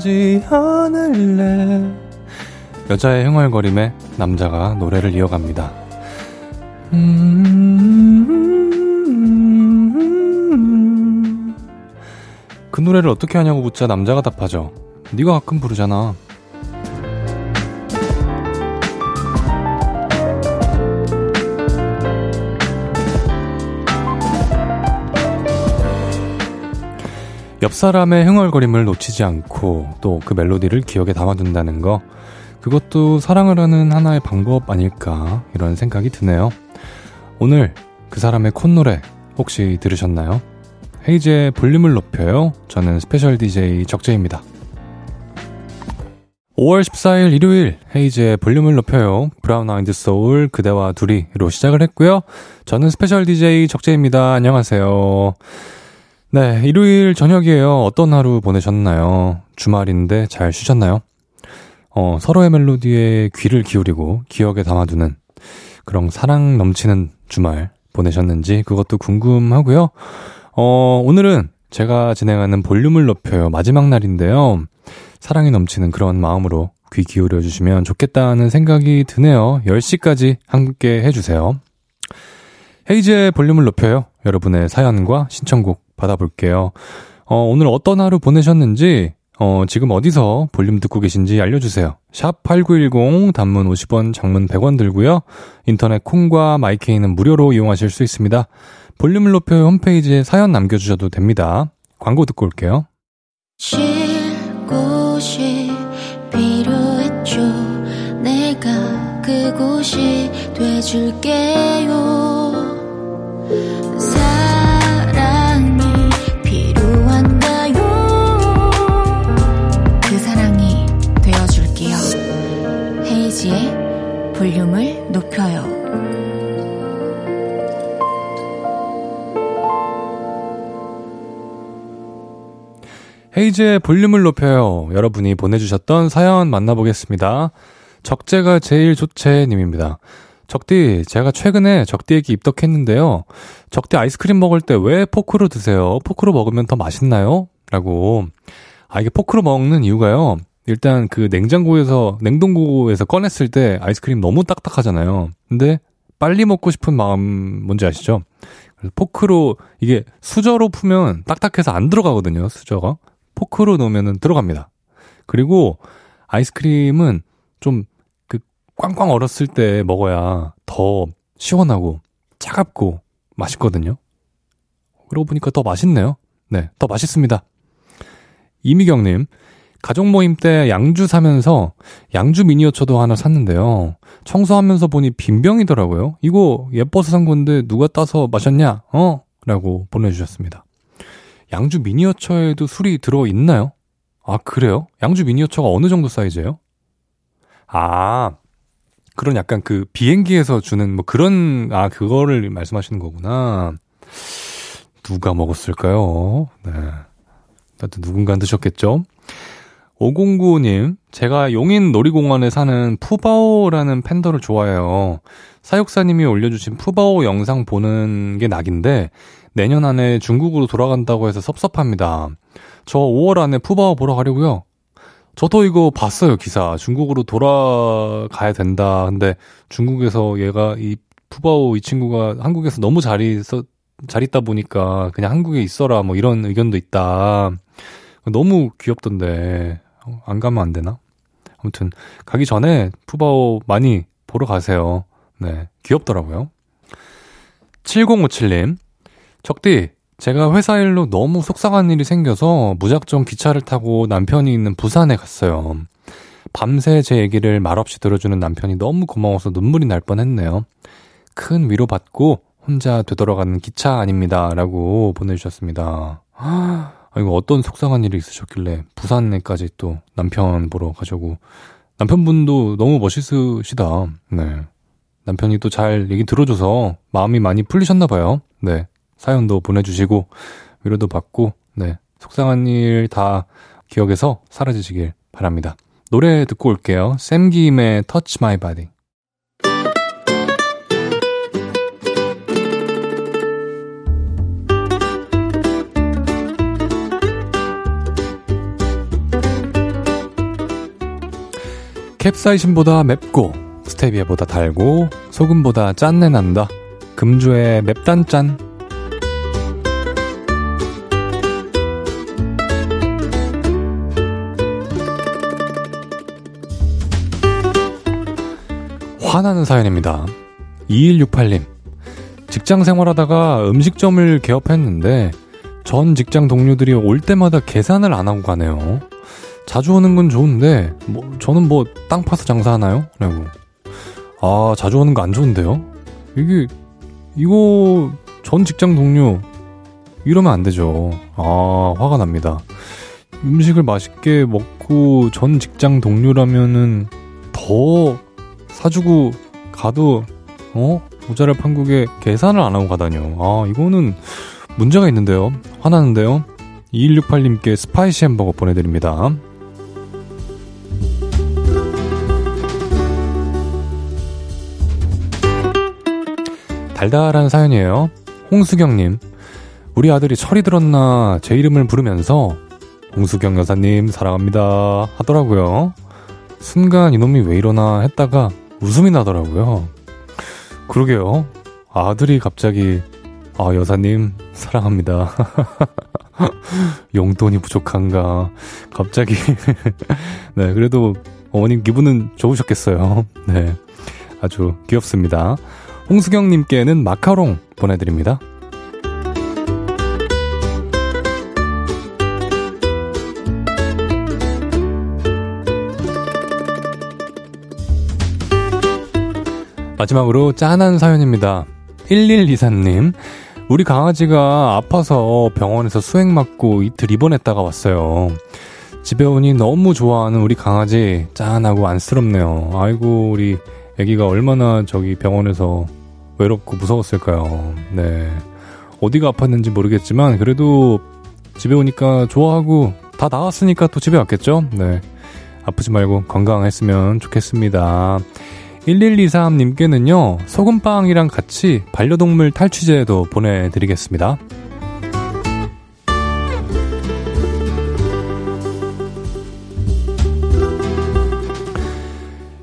가지 않을래 여자의 흥얼거림에 남자가 노래를 이어갑니다. 그 노래를 어떻게 하냐고 묻자 남자가 답하죠. 네가 가끔 부르잖아. 옆 사람의 흥얼거림을 놓치지 않고 또 그 멜로디를 기억에 담아둔다는 거 그것도 사랑을 하는 하나의 방법 아닐까 이런 생각이 드네요. 오늘 그 사람의 콧노래 혹시 들으셨나요? 헤이즈의 볼륨을 높여요. 저는 special DJ 적재입니다. 5월 14일 일요일 헤이즈의 볼륨을 높여요. 브라운 아이드 소울 그대와 둘이로 시작을 했고요. 저는 special DJ 적재입니다. 안녕하세요. 네, 일요일 저녁이에요. 어떤 하루 보내셨나요? 주말인데 잘 쉬셨나요? 어, 서로의 멜로디에 귀를 기울이고 기억에 담아두는 그런 사랑 넘치는 주말 보내셨는지 그것도 궁금하고요. 어, 오늘은 제가 진행하는 볼륨을 높여요. 마지막 날인데요. 사랑이 넘치는 그런 마음으로 귀 기울여 주시면 좋겠다는 생각이 드네요. 10시까지 함께 해주세요. 헤이즈의 볼륨을 높여요. 여러분의 사연과 신청곡 받아볼게요. 어, 오늘 어떤 하루 보내셨는지 어, 지금 어디서 볼륨 듣고 계신지 알려주세요. 샵 8910 단문 50원, 장문 100원 들고요. 인터넷 콩과 마이케이는 무료로 이용하실 수 있습니다. 볼륨을 높여 홈페이지에 사연 남겨주셔도 됩니다. 광고 듣고 올게요. 쉴 곳이 필요했죠. 내가 그곳이 돼줄게요. 볼륨을 높여요. 헤이즈의 볼륨을 높여요. 여러분이 보내주셨던 사연 만나보겠습니다. 적재가 제일 좋채님입니다. 적디, 제가 최근에 적디에게 입덕했는데요. 적디 아이스크림 먹을 때 왜 포크로 드세요? 포크로 먹으면 더 맛있나요? 라고. 아, 이게 포크로 먹는 이유가요. 일단 그 냉장고에서 냉동고에서 꺼냈을 때 아이스크림 너무 딱딱하잖아요. 근데 빨리 먹고 싶은 마음 뭔지 아시죠? 그래서 포크로 이게 수저로 풀면 딱딱해서 안 들어가거든요. 수저가 포크로 넣으면은 들어갑니다. 그리고 아이스크림은 좀 그 꽝꽝 얼었을 때 먹어야 더 시원하고 차갑고 맛있거든요. 그러고 보니까 더 맛있네요. 네, 더 맛있습니다. 이미경님, 가족 모임 때 양주 사면서 양주 미니어처도 하나 샀는데요. 청소하면서 보니 빈병이더라고요. 이거 예뻐서 산 건데 누가 따서 마셨냐? 어? 라고 보내주셨습니다. 양주 미니어처에도 술이 들어있나요? 아, 그래요? 양주 미니어처가 어느 정도 사이즈예요? 아, 그런 약간 그 비행기에서 주는 뭐 그런, 아, 그거를 말씀하시는 거구나. 누가 먹었을까요? 네. 나도 누군가 드셨겠죠? 5095님, 제가 용인 놀이공원에 사는 푸바오라는 팬더를 좋아해요. 사육사님이 올려주신 푸바오 영상 보는 게 낙인데, 내년 안에 중국으로 돌아간다고 해서 섭섭합니다. 저 5월 안에 푸바오 보러 가려고요. 저도 이거 봤어요, 기사. 중국으로 돌아가야 된다. 근데 중국에서 얘가 이 푸바오 이 친구가 한국에서 너무 잘 있어, 잘 있다 보니까 그냥 한국에 있어라 뭐 이런 의견도 있다. 너무 귀엽던데. 안 가면 안 되나? 아무튼 가기 전에 푸바오 많이 보러 가세요. 네, 귀엽더라고요. 7057님, 적디, 제가 회사 일로 너무 속상한 일이 생겨서 무작정 기차를 타고 남편이 있는 부산에 갔어요. 밤새 제 얘기를 말없이 들어주는 남편이 너무 고마워서 눈물이 날 뻔했네요. 큰 위로 받고 혼자 되돌아가는 기차 아닙니다. 라고 보내주셨습니다. 아, 이거 어떤 속상한 일이 있으셨길래 부산에까지 또 남편 보러 가자고. 남편분도 너무 멋있으시다. 네. 남편이 또 잘 얘기 들어줘서 마음이 많이 풀리셨나 봐요. 네. 사연도 보내주시고, 위로도 받고, 네. 속상한 일 다 기억에서 사라지시길 바랍니다. 노래 듣고 올게요. 샘김의 Touch My Body. 캡사이신보다 맵고 스테비아보다 달고 소금보다 짠내 난다. 금주의 맵단짠. 화나는 사연입니다. 2168님. 직장 생활하다가 음식점을 개업했는데 전 직장 동료들이 올 때마다 계산을 안 하고 가네요. 자주 오는 건 좋은데 뭐 저는 뭐 땅 파서 장사하나요? 라고. 아, 자주 오는 거 안 좋은데요? 이게 이거 전 직장 동료 이러면 안 되죠. 아, 화가 납니다. 음식을 맛있게 먹고 전 직장 동료라면은 더 사주고 가도 어 모자랄 판국에 계산을 안 하고 가다뇨. 아 이거는 문제가 있는데요. 화나는데요. 2168님께 spicy 햄버거 보내드립니다. 달달한 사연이에요. 홍수경님, 우리 아들이 철이 들었나 제 이름을 부르면서 홍수경 여사님 사랑합니다 하더라고요. 순간 이놈이 왜 이러나 했다가 웃음이 나더라고요. 그러게요. 아들이 갑자기 아 여사님 사랑합니다. 용돈이 부족한가 갑자기 네 그래도 어머님 기분은 좋으셨겠어요. 네 아주 귀엽습니다. 홍수경님께는 마카롱 보내드립니다. 마지막으로 짠한 사연입니다. 1124님, 우리 강아지가 아파서 병원에서 수액 맞고 이틀 입원했다가 왔어요. 집에 오니 너무 좋아하는 우리 강아지 짠하고 안쓰럽네요. 아이고 우리 아기가 얼마나 저기 병원에서 외롭고 무서웠을까요. 네. 어디가 아팠는지 모르겠지만 그래도 집에 오니까 좋아하고 다 나왔으니까 또 집에 왔겠죠? 네. 아프지 말고 건강했으면 좋겠습니다. 1123님께는요, 소금빵이랑 같이 반려동물 탈취제도 보내드리겠습니다.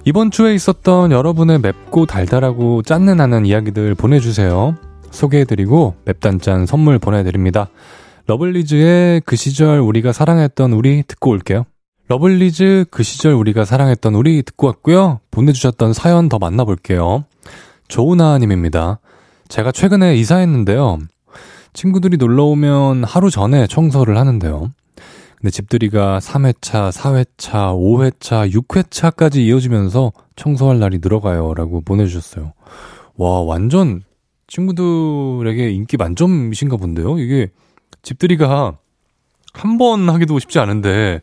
이번 주에 있었던 여러분의 맵고 달달하고 짠내 나는 이야기들 보내주세요. 소개해드리고 맵단짠 선물 보내드립니다. 러블리즈의 그 시절 우리가 사랑했던 우리 듣고 올게요. 러블리즈 그 시절 우리가 사랑했던 우리 듣고 왔고요. 보내주셨던 사연 더 만나볼게요. 조은아님입니다. 제가 최근에 이사했는데요. 친구들이 놀러 오면 하루 전에 청소를 하는데요. 근데 집들이가 3회차, 4회차, 5회차, 6회차까지 이어지면서 청소할 날이 늘어가요. 라고 보내주셨어요. 와, 완전 친구들에게 인기 만점이신가 본데요? 이게 집들이가 한 번 하기도 쉽지 않은데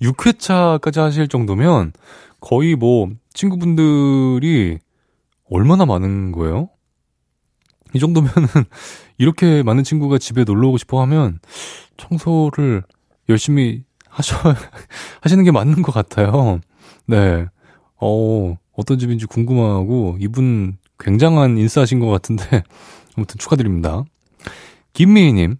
6회차까지 하실 정도면 거의 뭐 친구분들이 얼마나 많은 거예요? 이 정도면은 이렇게 많은 친구가 집에 놀러 오고 싶어 하면 청소를 열심히 하셔, 하시는 게 맞는 것 같아요. 네. 어, 어떤 집인지 궁금하고, 이분 굉장한 인싸신 것 같은데, 아무튼 축하드립니다. 김미희님,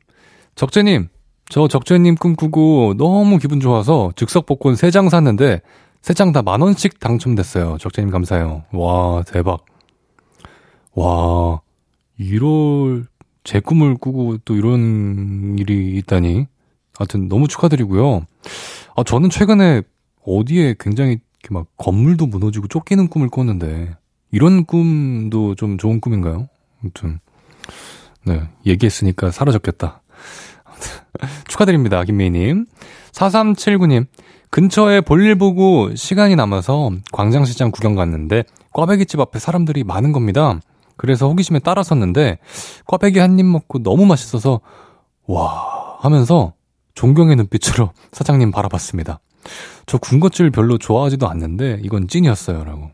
적재님, 저 적재님 꿈꾸고 너무 기분 좋아서 즉석 복권 3장 샀는데, 3장 다 만원씩 당첨됐어요. 적재님 감사해요. 와, 대박. 와, 이럴, 제 꿈을 꾸고 또 이런 일이 있다니. 하여튼 너무 축하드리고요. 아, 저는 최근에 어디에 굉장히 막 건물도 무너지고 쫓기는 꿈을 꿨는데, 이런 꿈도 좀 좋은 꿈인가요? 아무튼, 네, 얘기했으니까 사라졌겠다. 축하드립니다, 김미희님. 4379님, 근처에 볼일 보고 시간이 남아서 광장시장 구경 갔는데, 꽈배기집 앞에 사람들이 많은 겁니다. 그래서 호기심에 따라섰는데, 꽈배기 한 입 먹고 너무 맛있어서, 와, 하면서 존경의 눈빛으로 사장님 바라봤습니다. 저 군것질 별로 좋아하지도 않는데 이건 찐이었어요. 라고.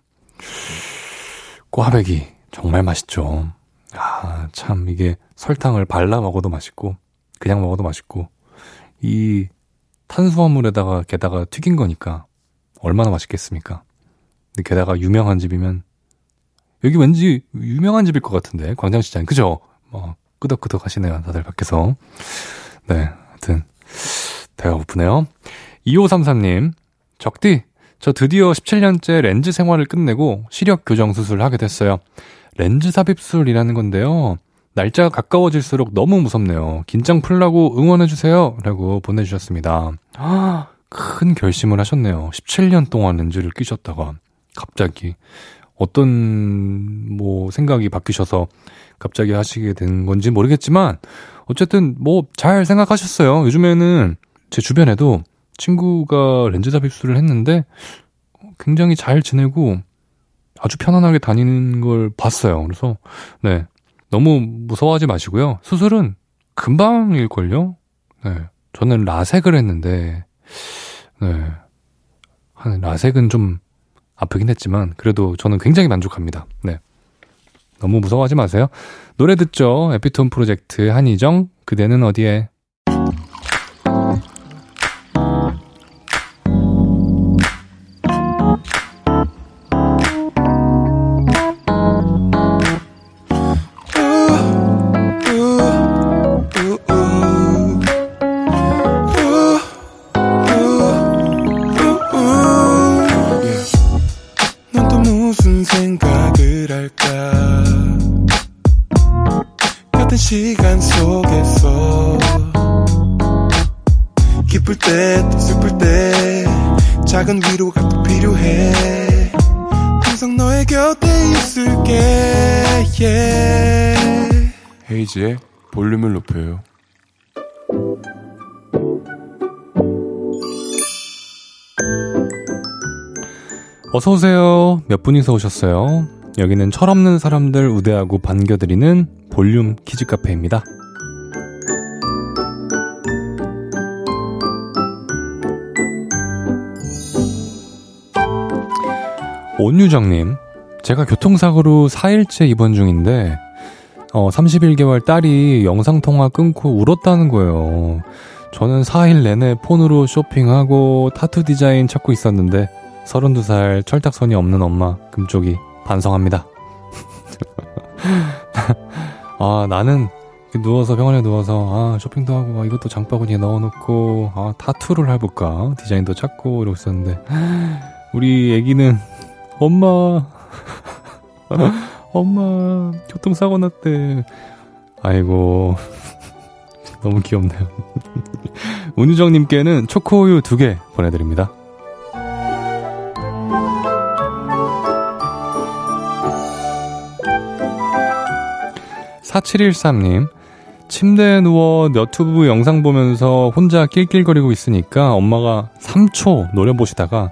꽈배기 정말 맛있죠. 아, 참 이게 설탕을 발라 먹어도 맛있고 그냥 먹어도 맛있고 이 탄수화물에다가 게다가 튀긴 거니까 얼마나 맛있겠습니까? 근데 게다가 유명한 집이면 여기 왠지 유명한 집일 것 같은데 광장시장 그죠? 뭐 끄덕끄덕 하시네요 다들 밖에서 네 하여튼 배가 고프네요. 2533님, 적디, 저 드디어 17년째 렌즈 생활을 끝내고 시력 교정 수술을 하게 됐어요. 렌즈 삽입술이라는 건데요. 날짜가 가까워질수록 너무 무섭네요. 긴장 풀라고 응원해주세요. 라고 보내주셨습니다. 아, 큰 결심을 하셨네요. 17년 동안 렌즈를 끼셨다가 갑자기 어떤 뭐 생각이 바뀌셔서 갑자기 하시게 된 건지 모르겠지만 어쨌든 뭐 잘 생각하셨어요. 요즘에는 제 주변에도 친구가 렌즈 삽입술을 했는데 굉장히 잘 지내고 아주 편안하게 다니는 걸 봤어요. 그래서 네 너무 무서워하지 마시고요. 수술은 금방일걸요? 네. 저는 라섹을 했는데, 네. 한, 라섹은 좀 아프긴 했지만, 그래도 저는 굉장히 만족합니다. 네. 너무 무서워하지 마세요. 노래 듣죠. 에피톤 프로젝트 한희정, 그대는 어디에? 어서오세요. 몇 분이서 오셨어요? 여기는 철없는 사람들 우대하고 반겨드리는 볼륨 키즈 카페입니다. 온유정님, 제가 교통사고로 4일째 입원 중인데, 어, 31개월 딸이 영상통화 끊고 울었다는 거예요. 저는 4일 내내 폰으로 쇼핑하고 타투 디자인 찾고 있었는데 32살 철딱선이 없는 엄마 금쪽이 반성합니다. 아 나는 누워서 병원에 누워서 아 쇼핑도 하고 아, 이것도 장바구니에 넣어놓고 아 타투를 해볼까 디자인도 찾고 이러고 있었는데 우리 애기는 엄마 엄마, 교통사고 났대. 아이고, 너무 귀엽네요. 운유정님께는 초코우유 두 개 보내드립니다. 사칠일삼님 침대에 누워 너튜브 영상 보면서 혼자 낄낄거리고 있으니까 엄마가 3초 노려보시다가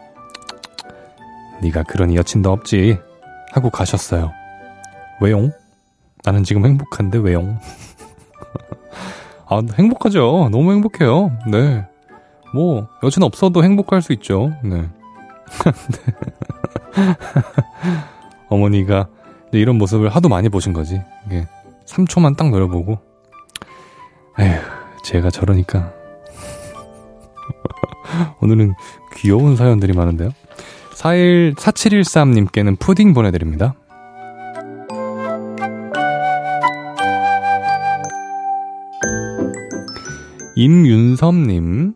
네가 그런 여친도 없지 하고 가셨어요. 왜용? 나는 지금 행복한데 왜용? 아, 행복하죠. 너무 행복해요. 네. 뭐, 여친 없어도 행복할 수 있죠. 네. 어머니가 이런 모습을 하도 많이 보신 거지. 이게 3초만 딱 노려보고. 에휴, 제가 저러니까. 오늘은 귀여운 사연들이 많은데요. 41, 4713님께는 푸딩 보내드립니다. 임윤섭님,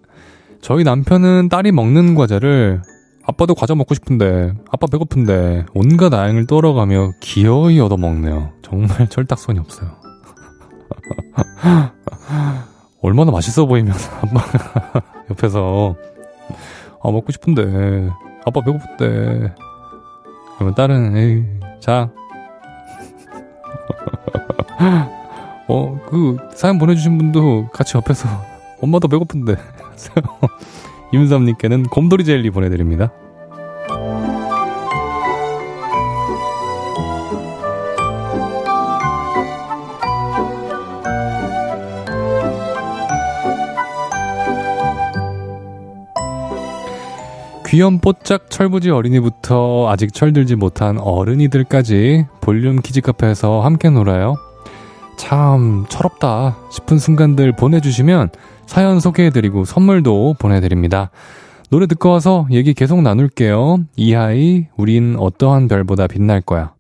저희 남편은 딸이 먹는 과자를 아빠도 과자 먹고 싶은데, 아빠 배고픈데, 온갖 아행을 떨어가며 기어이 얻어먹네요. 정말 철딱선이 없어요. 얼마나 맛있어 보이면 아빠가 옆에서, 아, 먹고 싶은데, 아빠 배고픈데, 그러면 딸은, 에이, 자. 어, 그, 사연 보내주신 분도 같이 옆에서 엄마도 배고픈데. 임삼님께는 곰돌이 젤리 보내드립니다. 귀염 뽀짝 철부지 어린이부터 아직 철들지 못한 어른이들까지 볼륨 키즈 카페에서 함께 놀아요. 참 철없다 싶은 순간들 보내주시면 사연 소개해드리고 선물도 보내드립니다. 노래 듣고 와서 얘기 계속 나눌게요. 이하이, 우린 어떠한 별보다 빛날 거야.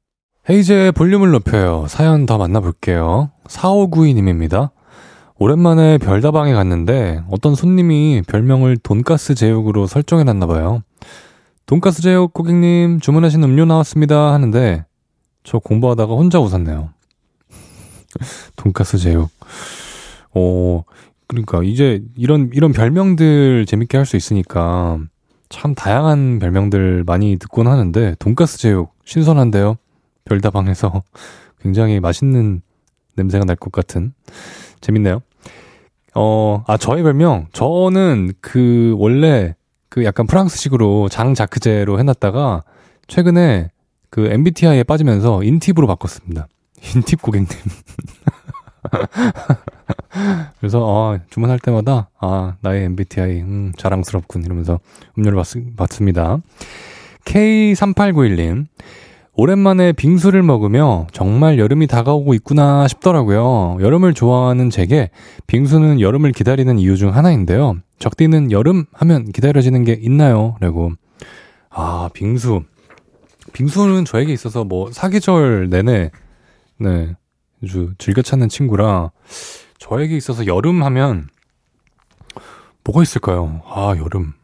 헤이즈의 볼륨을 높여요. 사연 더 만나볼게요. 4592님입니다. 오랜만에 별다방에 갔는데 어떤 손님이 별명을 돈가스 제육으로 설정해놨나봐요. 돈가스 제육 고객님 주문하신 음료 나왔습니다 하는데 저 공부하다가 혼자 웃었네요. 돈가스 제육. 어, 그러니까 이제 이런 이런 별명들 재밌게 할 수 있으니까 참 다양한 별명들 많이 듣곤 하는데 돈가스 제육 신선한데요. 별다방에서 굉장히 맛있는 냄새가 날 것 같은 재밌네요. 어, 아 저의 별명 저는 그 원래 그 약간 프랑스식으로 장 자크제로 해놨다가 최근에 그 MBTI에 빠지면서 인팁으로 바꿨습니다. 인팁 고객님. 그래서 어, 주문할 때마다 아 나의 MBTI 음, 자랑스럽군 이러면서 음료를 받, 받습니다. K3891님 오랜만에 빙수를 먹으며 정말 여름이 다가오고 있구나 싶더라고요. 여름을 좋아하는 제게 빙수는 여름을 기다리는 이유 중 하나인데요. 적디는 여름 하면 기다려지는 게 있나요? 라고. 아, 빙수. 빙수는 저에게 있어서 뭐 사계절 내내 네. 아주 즐겨 찾는 친구라 저에게 있어서 여름 하면 뭐가 있을까요? 아, 여름.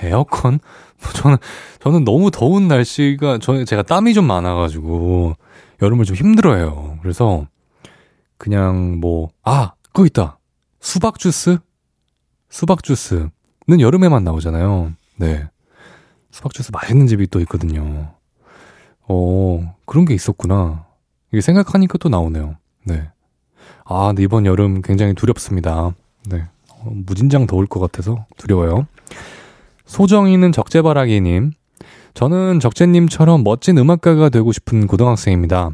에어컨? 뭐 저는, 저는 너무 더운 날씨가, 저, 제가 땀이 좀 많아가지고, 여름을 좀 힘들어해요. 그래서, 그냥 뭐, 아, 그거 있다. 수박 주스? 수박 주스는 여름에만 나오잖아요. 네. 수박 주스 맛있는 집이 또 있거든요. 어, 그런 게 있었구나. 이게 생각하니까 또 나오네요. 네. 아, 근데 이번 여름 굉장히 두렵습니다. 네. 어, 무진장 더울 것 같아서 두려워요. 소정이는 적재바라기님. 저는 적재님처럼 멋진 음악가가 되고 싶은 고등학생입니다.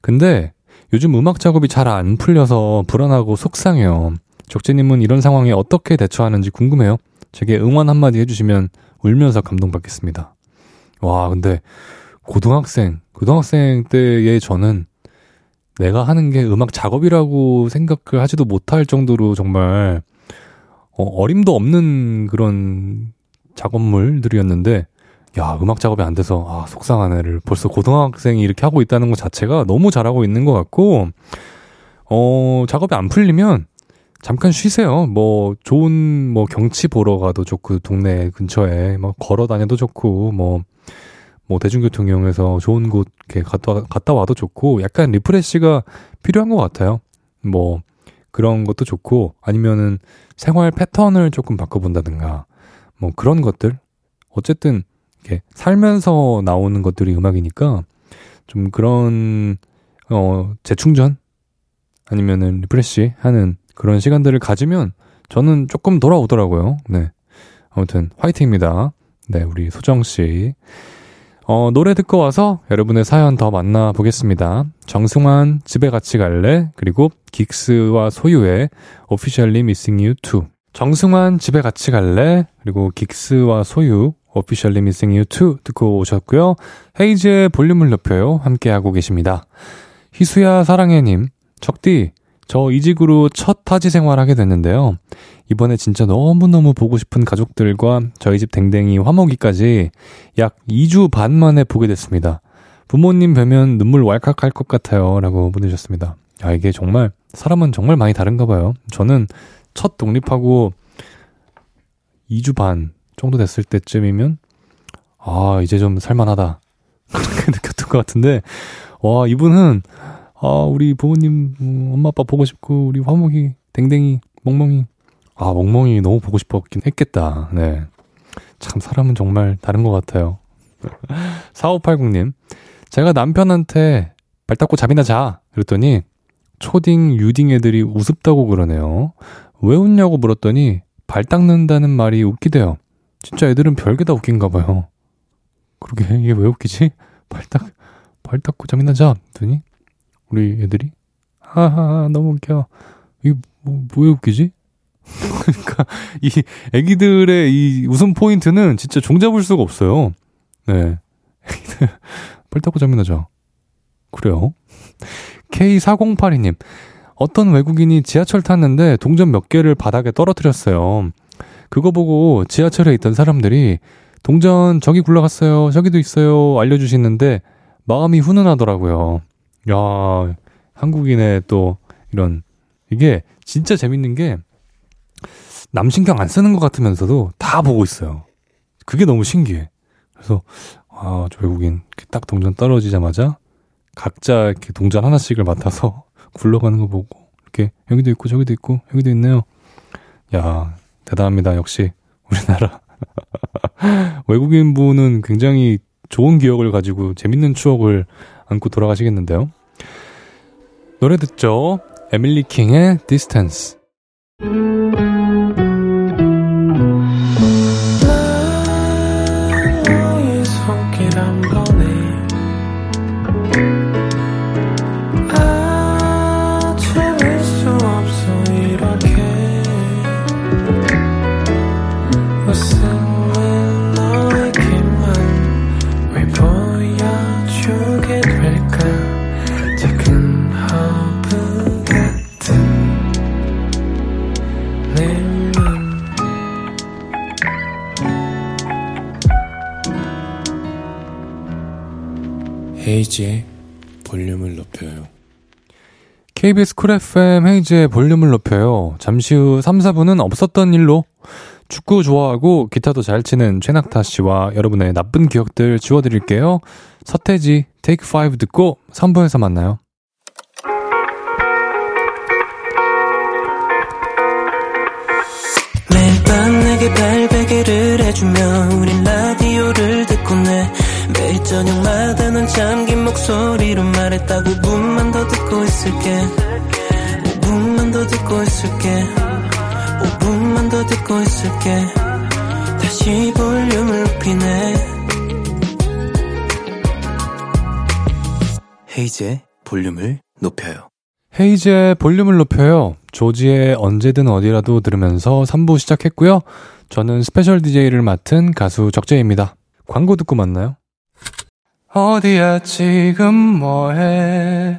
근데 요즘 음악 작업이 잘 안 풀려서 불안하고 속상해요. 적재님은 이런 상황에 어떻게 대처하는지 궁금해요. 제게 응원 한마디 해주시면 울면서 감동받겠습니다. 와, 근데 고등학생, 고등학생 때의 저는 내가 하는 게 음악 작업이라고 생각을 하지도 못할 정도로 정말 어, 어림도 없는 그런 작업물들이었는데 야 음악 작업이 안 돼서 아 속상한 애를 벌써 고등학생이 이렇게 하고 있다는 것 자체가 너무 잘하고 있는 것 같고 어 작업이 안 풀리면 잠깐 쉬세요. 뭐 좋은 뭐 경치 보러 가도 좋고 동네 근처에 뭐 걸어 다녀도 좋고 뭐 뭐 대중교통 이용해서 좋은 곳 이렇게 갔다, 갔다 와도 좋고 약간 refresh가 필요한 것 같아요. 뭐 그런 것도 좋고 아니면은 생활 패턴을 조금 바꿔본다든가 뭐 그런 것들 어쨌든 이렇게 살면서 나오는 것들이 음악이니까 좀 그런 어 재충전 아니면은 refresh 하는 그런 시간들을 가지면 저는 조금 돌아오더라고요. 네. 아무튼 화이팅입니다. 네, 우리 소정 씨. 어, 노래 듣고 와서 여러분의 사연 더 만나보겠습니다. 정승환 집에 같이 갈래? 그리고 긱스와 소유의 Officially Missing You 2. 정승환 집에 같이 갈래? 그리고 긱스와 소유 Officially Missing You 2 듣고 오셨고요. 헤이즈의 볼륨을 높여요. 함께하고 계십니다. 희수야 사랑해님, 적디, 저 이직으로 첫 타지 생활하게 됐는데요. 이번에 진짜 너무너무 보고 싶은 가족들과 저희 집 댕댕이 화목이까지 약 2주 반 만에 보게 됐습니다. 부모님 뵈면 눈물 왈칵 할 것 같아요. 라고 보내주셨습니다. 아, 이게 정말, 사람은 정말 많이 다른가 봐요. 저는 첫 독립하고 2주 반 정도 됐을 때쯤이면, 아, 이제 좀 살만하다. 그렇게 느꼈던 것 같은데, 와, 이분은, 아, 우리 부모님, 음, 엄마, 아빠 보고 싶고, 우리 화목이, 댕댕이, 멍멍이, 아, 멍멍이 너무 보고 싶었긴 했겠다. 네. 참, 사람은 정말 다른 것 같아요. 4580님, 제가 남편한테 발 닦고 잠이나 자. 그랬더니, 초딩, 유딩 애들이 우습다고 그러네요. 왜 웃냐고 물었더니, 발 닦는다는 말이 웃기대요. 진짜 애들은 별게 다 웃긴가 봐요. 그러게, 이게 왜 웃기지? 발 닦, 발 닦고 잠이나 자. 그랬더니, 우리 애들이, 하하, 너무 웃겨. 이게 뭐, 왜 웃기지? 그러니까 이 애기들의 이 웃음 포인트는 진짜 종잡을 수가 없어요. 네. 애기들 발 닦고 잠이 나죠. 그래요. K4082님. 어떤 외국인이 지하철 탔는데 동전 몇 개를 바닥에 떨어뜨렸어요. 그거 보고 지하철에 있던 사람들이 동전 저기 굴러갔어요. 저기도 있어요. 알려주시는데 마음이 훈훈하더라고요. 야, 한국인의 또 이런 이게 진짜 재밌는 게 남 신경 안 쓰는 것 같으면서도 다 보고 있어요. 그게 너무 신기해. 그래서 아, 저 외국인 딱 동전 떨어지자마자 각자 이렇게 동전 하나씩을 맡아서 굴러가는 거 보고 이렇게 여기도 있고 저기도 있고 여기도 있네요. 야 대단합니다. 역시 우리나라 외국인 분은 굉장히 좋은 기억을 가지고 재밌는 추억을 안고 돌아가시겠는데요. 노래 듣죠. 에밀리 킹의 Distance. 헤이즈의 볼륨을 높여요. KBS 쿨 FM 헤이즈의 볼륨을 높여요. 잠시 후 3, 4분은 없었던 일로 축구 좋아하고 기타도 잘 치는 최낙타 씨와 여러분의 나쁜 기억들 지워드릴게요. 서태지 Take 5 듣고 3부에서 만나요. 매일 밤 내게 팔베개를 해주며 우린 라디오를 듣고 내 매일 저녁마다 넌 잠긴 목소리로 말했다 5분만 더 듣고 있을게. 5분만 더 듣고 있을게. 5분만 더 듣고 있을게. 다시 볼륨을 높이네. 헤이즈의 볼륨을 높여요. 헤이즈의 볼륨을 높여요. 조지의 언제든 어디라도 들으면서 3부 시작했고요. 저는 스페셜 DJ를 맡은 가수 적재입니다. 광고 듣고 만나요 어디야 지금 뭐해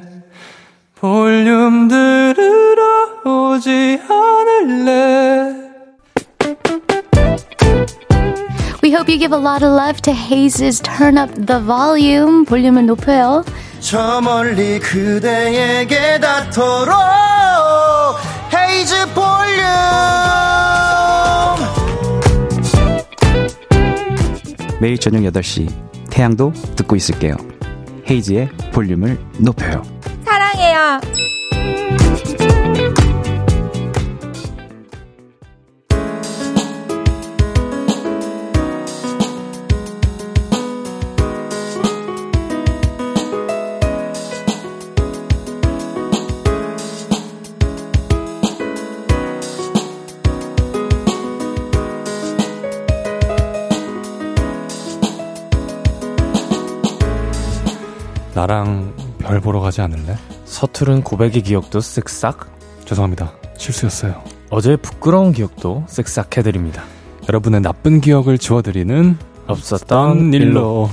볼륨 들으러 오지 않을래 We hope you give a lot of love to Haze's Turn Up the Volume 볼륨을 높여요 저 멀리 그대에게 닿도록 헤이즈 볼륨 매일 저녁 8시 태양도 듣고 있을게요. 헤이지의 볼륨을 높여요. 사랑해요. 나랑 별 보러 가지 않을래? 서투른 고백의 기억도 쓱싹. 죄송합니다. 실수였어요. 어제 부끄러운 기억도 쓱싹 해드립니다. 여러분의 나쁜 기억을 지워드리는 없었던 일로.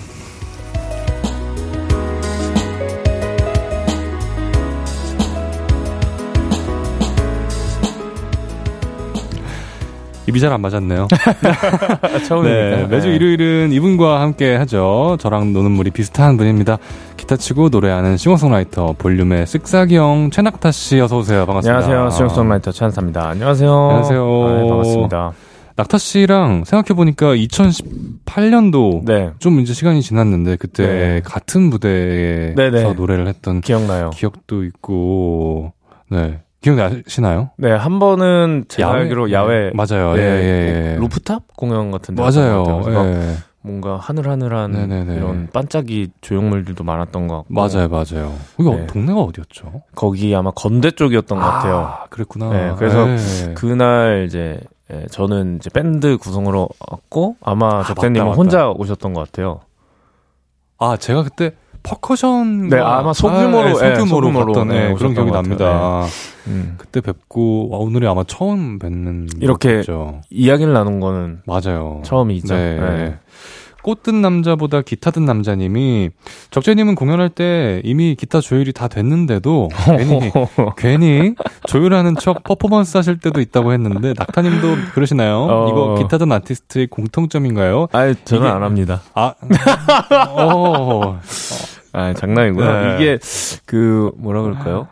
입이 잘 안 맞았네요. 처음이니까. 네, 매주 일요일은 이분과 함께 하죠. 저랑 노는 물이 비슷한 분입니다. 기타 치고 노래하는 싱어송라이터 볼륨의 쓱싹이형 최낙타 씨 어서 오세요. 반갑습니다. 안녕하세요. 싱어송라이터 최낙타입니다. 안녕하세요. 안녕하세요. 아, 네, 반갑습니다. 낙타 씨랑 생각해 보니까 2018년도 네. 좀 이제 시간이 지났는데 그때 네. 같은 무대에서 네네. 노래를 했던 기억나요. 기억도 있고 네. 기억나시나요? 네, 한 번은 제가 야외? 알기로 야외 네, 맞아요. 네, 예, 예, 예. 루프탑 공연 같은데 맞아요. 예. 뭔가 하늘하늘한 네네네. 이런 반짝이 조형물들도 많았던 것 같고 맞아요, 맞아요. 여기 네. 동네가 어디였죠? 거기 아마 건대 쪽이었던 아, 것 같아요. 그랬구나. 네, 그래서 네. 그날 이제 예, 저는 이제 밴드 구성으로 왔고 아마 아, 적재님은 혼자 오셨던 것 같아요. 아, 제가 그때 퍼커션 네 아마 소규모로 아, 네, 소규모로, 소규모로 봤던 네, 그런 기억이 납니다. 네. 음. 그때 뵙고 와, 오늘이 아마 처음 뵙는 이렇게 것죠 이야기를 나눈 거는 맞아요. 처음이죠. 네. 네. 꽃든 남자보다 기타 든 남자님이 적재님은 공연할 때 이미 기타 조율이 다 됐는데도 괜히 괜히 조율하는 척 퍼포먼스 하실 때도 있다고 했는데 낙타님도 그러시나요? 어... 이거 기타 든 아티스트의 공통점인가요? 아 저는 이게... 안 합니다. 아, 어... 아 장난이고요. 네. 이게 그 뭐라 그럴까요?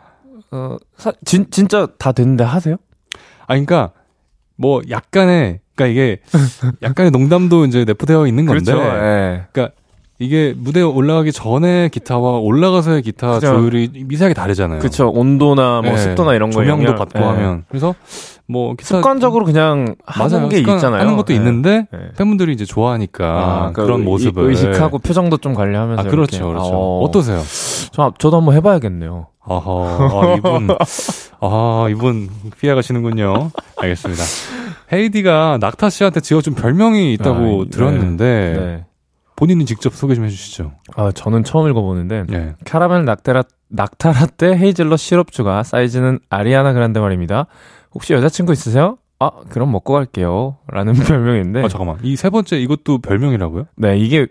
어 사, 진, 진짜 다 됐는데 하세요? 아 그러니까 뭐 약간의 그러니까 이게 약간의 농담도 이제 내포되어 있는 건데 그렇죠. 예. 그러니까 이게 무대에 올라가기 전에 기타와 올라가서의 기타 그죠. 조율이 미세하게 다르잖아요. 그쵸. 온도나 뭐 네. 습도나 이런 거 조명도 영향- 받고 예. 하면 그래서 뭐 기타 습관적으로 그냥 하는 맞아요. 게 있잖아요. 하는 것도 예. 있는데 예. 팬분들이 이제 좋아하니까 아, 그러니까 그런 의- 모습을 의식하고 표정도 좀 관리하면서 아 그렇죠, 이렇게. 그렇죠. 어. 어떠세요? 저, 저도 한번 해봐야겠네요. 어허, 아, 이분, 아, 이분 피해가시는군요. 알겠습니다. 헤이디가 낙타 씨한테 지어준 별명이 있다고 아, 들었는데, 네. 본인이 직접 소개 좀 해주시죠. 아, 저는 처음 읽어보는데 예. 캐러멜 낙테라, 낙타라떼 헤이즐넛 시럽 추가 사이즈는 아리아나 그란데 말입니다. 혹시 여자친구 있으세요? 아, 그럼 먹고 갈게요. 라는 별명인데. 아, 잠깐만. 이 세 번째 이것도 별명이라고요? 네, 이게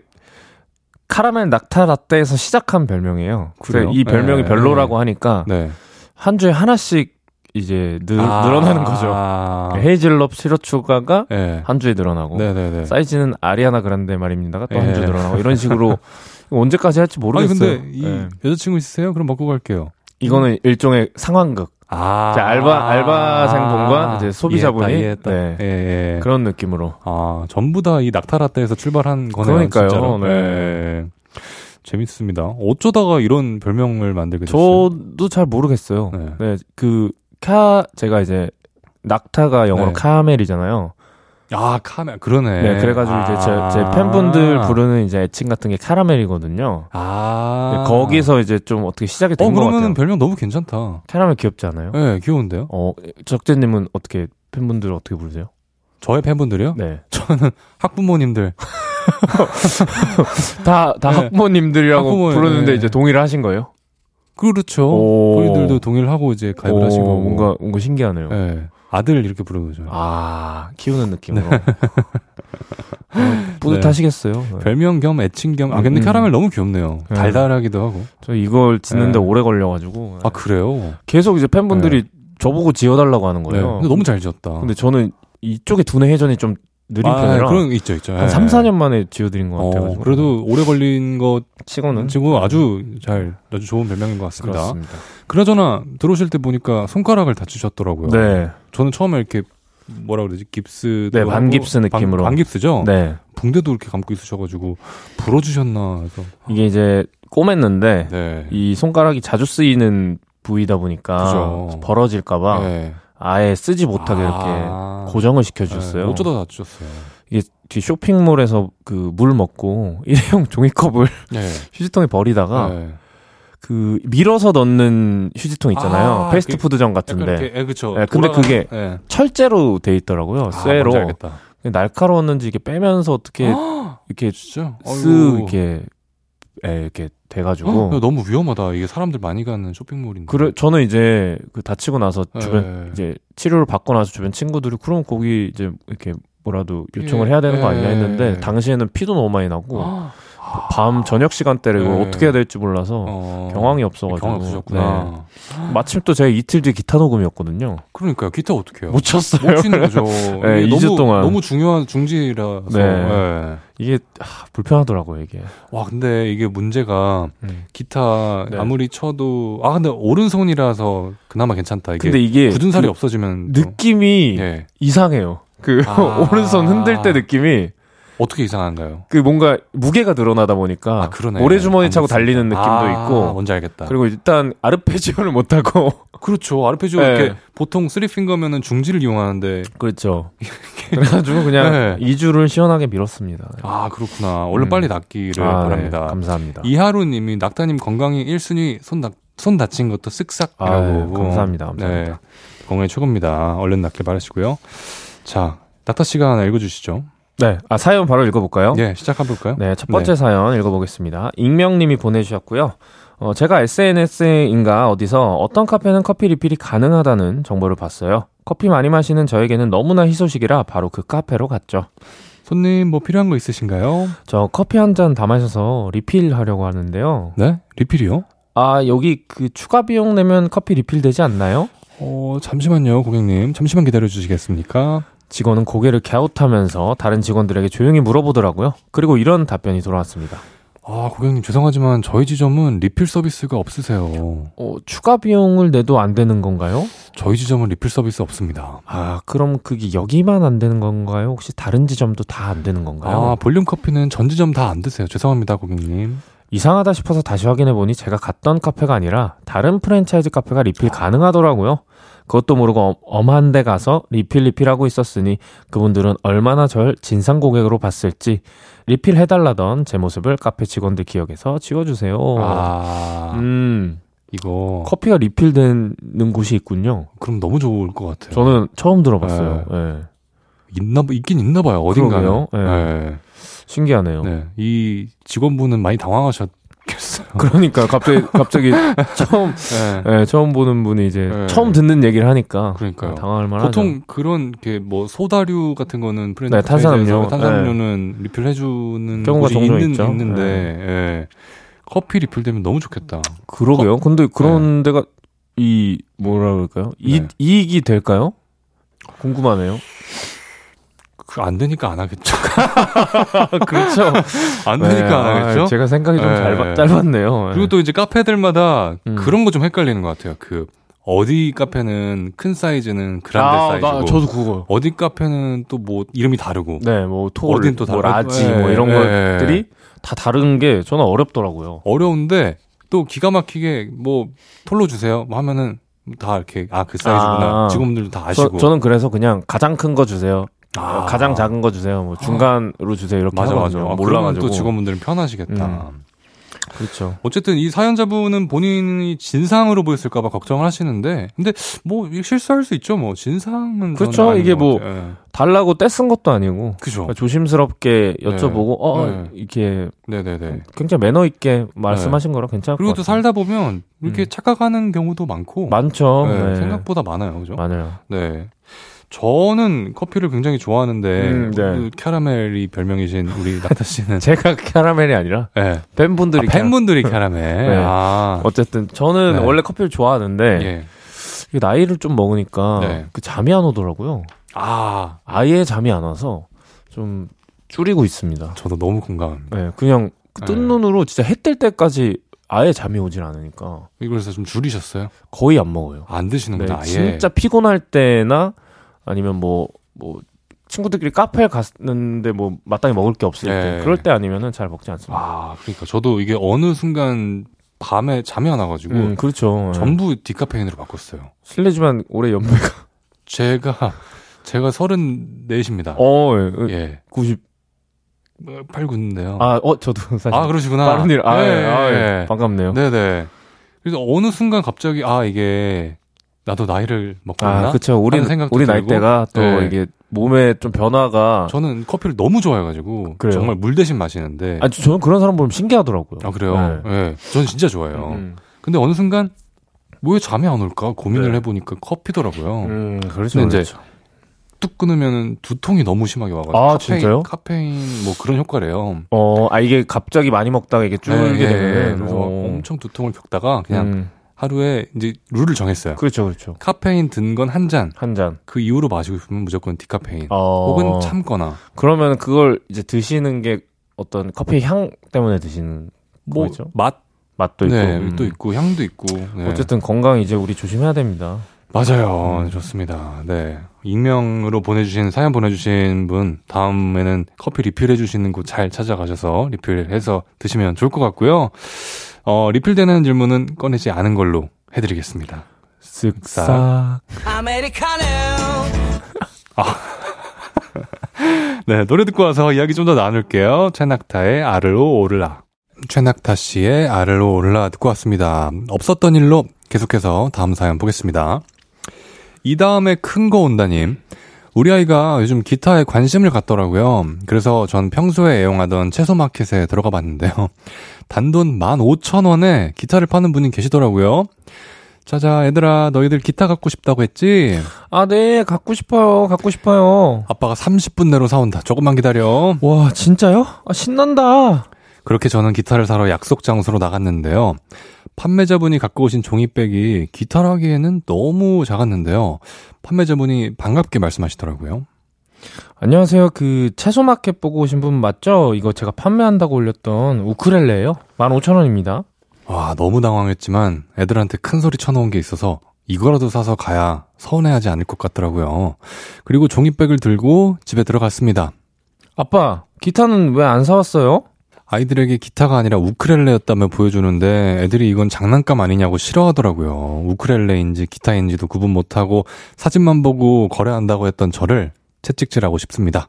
카라멜 낙타 라떼에서 시작한 별명이에요. 그래요? 이 별명이 네, 별로라고 하니까 네. 한 주에 하나씩 이제 늘, 아, 늘어나는 거죠. 헤이즐넛 시럽 추가가 네. 한 주에 늘어나고 네네네. 사이즈는 아리아나 그란데 말입니다가 또한 예. 주 늘어나고 이런 식으로 언제까지 할지 아니, 모르겠어요. 근데 이 예. 여자친구 있으세요? 그럼 먹고 갈게요. 이거는 일종의 상황극. 아. 이제 알바 알바생분과 이제 소비자분이 이해했다, 네. 이해했다. 예, 예. 그런 느낌으로. 아, 전부 다 이 낙타라떼에서 출발한 거네요. 그러니까요. 네. 예. 재밌습니다. 어쩌다가 이런 별명을 만들게 됐어요? 저도 잘 모르겠어요. 네. 네, 그, 카, 제가 이제, 낙타가 영어로 네. 카멜이잖아요. 아, 카멜. 그러네. 네, 그래가지고 이제 제, 제 팬분들 부르는 이제 애칭 같은 게 카라멜이거든요. 아. 네, 거기서 이제 좀 어떻게 시작이 어, 된것 그러면은 같아요. 별명 너무 괜찮다. 카라멜 귀엽지 않아요? 네, 귀여운데요? 어, 적재님은 어떻게, 팬분들 어떻게 부르세요? 저의 팬분들이요? 네. 저는 학부모님들. 다, 다 네. 학부모님들이라고 학부모, 부르는데 네. 이제 동의를 하신 거예요? 그렇죠. 오. 저희들도 동의를 하고 이제 가입을 거고. 뭔가, 뭔가 신기하네요. 네. 아들 이렇게 부르는 거죠. 아, 키우는 느낌으로. 어, 뿌듯하시겠어요. 네. 별명 겸 애칭 겸. 아, 근데 음. 카라멜 너무 귀엽네요. 네. 달달하기도 하고. 저 이걸 짓는데 네. 오래 걸려가지고. 아, 그래요? 계속 이제 팬분들이 저보고 지어달라고 하는 네. 거예요. 근데 너무 잘 지었다. 근데 저는 이쪽에 두뇌 회전이 좀 느린 아, 편이라. 그런 거 있죠, 있죠. 한 예. 3, 4년 만에 지어드린 것 어, 같아가지고. 그래도 오래 걸린 것 치고는. 지금 아주 잘, 아주 좋은 별명인 것 같습니다. 그렇습니다. 그나저나 들어오실 때 보니까 손가락을 다치셨더라고요. 네. 저는 처음에 이렇게 뭐라 그러지 깁스 네, 반깁스 느낌으로. 반, 깁스죠 네. 붕대도 이렇게 감고 있으셔가지고 부러지셨나 해서 이게 이제 꼬맸는데, 네. 이 손가락이 자주 쓰이는 부위다 보니까 그죠. 벌어질까봐 네. 아예 쓰지 못하게 이렇게 아. 고정을 시켜주셨어요. 네, 어쩌다 다치셨어요. 이게 뒤 쇼핑몰에서 그 물 먹고 일회용 종이컵을 네. 휴지통에 버리다가 네. 그 밀어서 넣는 휴지통 있잖아요. 아, 패스트푸드점 같은데 이렇게, 예, 그쵸. 네, 근데 돌아가는- 그게 네. 철제로 돼 있더라고요. 아, 쇠로. 날카로웠는지 이게 빼면서 어떻게 이렇게 진짜? 스 아이고. 이렇게 에, 이렇게 헉, 돼가지고 야, 너무 위험하다. 이게 사람들 많이 가는 쇼핑몰인데. 그래 저는 이제 그 다치고 나서 주변 네. 이제 치료를 받고 나서 주변 친구들이 그럼 거기 이제 이렇게 뭐라도 요청을 예, 해야 되는 거 아니냐 예. 했는데 당시에는 피도 너무 많이 나고 아, 밤 저녁 시간대를 네. 어떻게 해야 될지 몰라서 어, 경황이 없어가지고 경황 없으셨구나. 네. 마침 또 제가 이틀 뒤에 기타 녹음이었거든요. 그러니까요. 기타 어떻게 해요? 못 쳤어요. 못 치는 거죠. 네, 이게 2주 너무, 동안. 너무 중요한 중지라서. 네. 네. 이게 아, 불편하더라고요 이게. 와, 근데 이게 문제가 음. 기타 네. 아무리 쳐도 아 근데 오른손이라서 그나마 괜찮다. 이게 근데 이게 굳은 살이 그 없어지면 또- 느낌이 예. 이상해요. 그 아. 오른손 흔들 때 느낌이 어떻게 이상한가요? 그 뭔가 무게가 늘어나다 보니까 아, 그러네. 모래주머니 차고 달리는 느낌도 아, 있고 뭔지 알겠다. 그리고 일단 아르페지오를 못 하고 그렇죠. 아르페지오 네. 이렇게 보통 three finger면은 중지를 이용하는데 그렇죠. 그래가지고 그냥 네. 2주를 시원하게 밀었습니다. 아 그렇구나. 얼른 음. 빨리 낫기를 아, 바랍니다. 네, 감사합니다. 이하루님이 낙타님 건강이 1순위 손, 다, 손 다친 것도 쓱싹이라고. 아, 네, 감사합니다. 감사합니다. 네, 건강이 최고입니다. 얼른 낫길 바라시고요. 자, 낙타 씨가 하나 읽어주시죠. 네, 아 사연 바로 읽어볼까요? 예, 시작해 볼까요? 네, 첫 번째 사연 읽어보겠습니다. 익명님이 보내주셨고요. 어, 제가 SNS인가 어디서 어떤 카페는 커피 리필이 가능하다는 정보를 봤어요. 커피 많이 마시는 저에게는 너무나 희소식이라 바로 그 카페로 갔죠. 손님 뭐 필요한 거 있으신가요? 저 커피 한 잔 다 마셔서 리필 하려고 하는데요. 네? 리필이요? 아, 여기 그 추가 비용 내면 커피 리필 되지 않나요? 어, 잠시만요, 고객님. 잠시만 기다려 주시겠습니까? 직원은 고개를 갸웃하면서 다른 직원들에게 조용히 물어보더라고요. 그리고 이런 답변이 돌아왔습니다. 아, 고객님 죄송하지만 저희 지점은 리필 서비스가 없으세요. 어, 추가 비용을 내도 안 되는 건가요? 저희 지점은 리필 서비스 없습니다. 아, 그럼 그게 여기만 안 되는 건가요? 혹시 다른 지점도 다 안 되는 건가요? 아, 볼륨 커피는 전 지점 다 안 되세요. 죄송합니다, 고객님. 이상하다 싶어서 다시 확인해 보니 제가 갔던 카페가 아니라 다른 프랜차이즈 카페가 리필 가능하더라고요. 그것도 모르고 엄- 엄한 데 가서 리필 리필하고 있었으니 그분들은 얼마나 절 진상 고객으로 봤을지 리필 해달라던 제 모습을 카페 직원들 기억에서 지워주세요. 아, 음, 이거. 커피가 리필되는 곳이 있군요. 그럼 너무 좋을 것 같아요. 저는 처음 들어봤어요. 예. 있나, 있긴 있나 봐요. 어딘가에. 그러게요. 예. 네. 신기하네요. 네. 이 직원분은 많이 당황하셨 겠어요. 그러니까 갑자기 갑자기 처음 네. 예, 처음 보는 분이 이제 네. 처음 듣는 얘기를 하니까 그러니까요. 당황할 만하죠. 보통 그런 게 뭐 소다류 같은 거는 프렌즈 네, 탄산음료. 네. 탄산음료는 리필 해주는 경우가 종종 있는, 있죠. 있는데 네. 예. 커피 리필 되면 너무 좋겠다. 그러게요. 근데 그런 데가 이 뭐라 그럴까요? 이 네. 이익이 될까요? 궁금하네요. 그안 되니까 안 하겠죠. 그렇죠. 안 되니까 안 하겠죠. 제가 생각이 좀 네. 짧, 짧았네요. 그리고 또 이제 카페들마다 음. 그런 거 좀 헷갈리는 것 같아요. 그 어디 카페는 큰 사이즈는 grande 아, 사이즈고 나, 저도 그거. 어디 카페는 또 뭐 이름이 다르고 네, 뭐 tall, 어딘 또 뭐 다르고. 라지, 예, 뭐 이런 예. 것들이 다 다른 게 저는 어렵더라고요. 어려운데 또 기가 막히게 뭐 tall로 주세요 뭐 하면은 다 이렇게 아 그 사이즈구나 아. 직원들도 다 아시고 저, 저는 그래서 그냥 가장 큰 거 주세요. 아. 가장 작은 거 주세요. 뭐 중간으로 주세요. 이렇게 맞아 맞아. 아, 몰라가지고 또 직원분들은 편하시겠다. 음. 그렇죠. 어쨌든 이 사연자분은 본인이 진상으로 보였을까봐 걱정을 하시는데, 근데 뭐 실수할 수 있죠. 뭐 진상은 그렇죠. 이게 것뭐 같아요. 예. 달라고 떼쓴 것도 아니고 그죠. 그러니까 조심스럽게 여쭤보고 어 네. 이렇게 네네네. 굉장히 매너 있게 말씀하신 거라 괜찮을 그리고 것 또. 살다 보면 이렇게 음. 착각하는 경우도 많고, 많죠. 네, 네. 생각보다 많아요. 그죠? 많아요. 네. 저는 커피를 굉장히 좋아하는데 음, 네. 그 캐러멜이 별명이신 우리 낙타 씨는 제가 캐러멜이 아니라 네. 팬분들이 아, 팬분들이 캐러멜. 네. 아. 어쨌든 저는 네. 원래 커피를 좋아하는데 예. 나이를 좀 먹으니까 네. 그 잠이 안 오더라고요. 아, 아예 잠이 안 와서 좀 줄이고 있습니다. 저도 너무 공감합니다. 네, 그냥 그뜬 네. 눈으로 진짜 해 뜰 때까지 아예 잠이 오질 않으니까 이걸서 좀 줄이셨어요? 거의 안 먹어요. 안 드시는구나, 네. 진짜 피곤할 때나 아니면 뭐, 뭐, 친구들끼리 카페에 갔는데 뭐, 마땅히 먹을 게 없을 네. 때, 그럴 때 아니면은 잘 먹지 않습니다. 아, 그러니까 저도 이게 어느 순간 밤에 잠이 안 와가지고 음, 그렇죠. 네. 전부 디카페인으로 바꿨어요. 실례지만 올해 연배가, 제가 제가 34입니다. 어, 예, 예. 90, 8, 9인데요. 아, 어, 저도 사실. 아, 그러시구나. 빠른 일, 아, 네, 예, 아, 네. 예. 반갑네요. 네네. 그래서 어느 순간 갑자기 아 이게 나도 나이를 먹고 있나? 아, 그쵸. 우리, 생각도 우리 들고. 나이대가 또 네. 이게 몸에 좀 변화가. 저는 커피를 너무 좋아해가지고 그래요? 정말 물 대신 마시는데. 아, 저는 그런 사람 보면 신기하더라고요. 아 그래요? 네. 예. 저는 진짜 좋아해요. 음, 근데 어느 순간 왜 잠이 안 올까 고민을 네. 해보니까 커피더라고요. 음, 그렇죠. 그렇죠. 뚝 끊으면은 두통이 너무 심하게 와가지고 아, 카페인, 진짜요? 카페인 뭐 그런 효과래요. 어, 아, 이게 갑자기 많이 먹다가 이게 줄게 네, 되면은. 그래서 어. 엄청 두통을 겪다가 그냥 음, 하루에 이제 룰을 정했어요. 그렇죠, 그렇죠. 카페인 든 건 한 잔. 한 잔. 그 이후로 마시고 싶으면 무조건 디카페인. 어. 혹은 참거나. 그러면 그걸 이제 드시는 게 어떤 커피 향 때문에 드시는 뭐 거죠? 맛, 맛도 있고. 네, 음. 또 있고 향도 있고. 네. 어쨌든 건강 이제 우리 조심해야 됩니다. 맞아요. 음. 좋습니다. 네. 익명으로 보내주신, 사연 보내주신 분, 다음에는 커피 리필해주시는 곳 잘 찾아가셔서 리필해서 드시면 좋을 것 같고요. 어, 리필되는 질문은 꺼내지 않은 걸로 해드리겠습니다. 쓱싹. 네, 노래 듣고 와서 이야기 좀 더 나눌게요. 최낙타의 아르오 오르라. 최낙타 씨의 아르오 오르라 듣고 왔습니다. 없었던 일로 계속해서 다음 사연 보겠습니다. 이 다음에 큰 거 온다님. 우리 아이가 요즘 기타에 관심을 갖더라고요. 그래서 전 평소에 애용하던 채소마켓에 들어가 봤는데요. 단돈 15,000원에 기타를 파는 분이 계시더라고요. 자자, 얘들아, 너희들 기타 갖고 싶다고 했지? 아, 네, 갖고 싶어요. 갖고 싶어요. 아빠가 30분 내로 사온다. 조금만 기다려. 와, 진짜요? 아, 신난다. 그렇게 저는 기타를 사러 약속 장소로 나갔는데요. 판매자분이 갖고 오신 종이백이 기타라기에는 너무 작았는데요. 판매자분이 반갑게 말씀하시더라고요. 안녕하세요. 그 채소 마켓 보고 오신 분 맞죠? 이거 제가 판매한다고 올렸던 우크렐레예요. 15,000원입니다. 와, 너무 당황했지만 애들한테 큰 소리 쳐놓은 게 있어서 이거라도 사서 가야 서운해하지 않을 것 같더라고요. 그리고 종이백을 들고 집에 들어갔습니다. 아빠, 기타는 왜 안 사왔어요? 아이들에게 기타가 아니라 우크렐레였다며 보여주는데 애들이 이건 장난감 아니냐고 싫어하더라고요. 우크렐레인지 기타인지도 구분 못하고 사진만 보고 거래한다고 했던 저를 채찍질하고 싶습니다.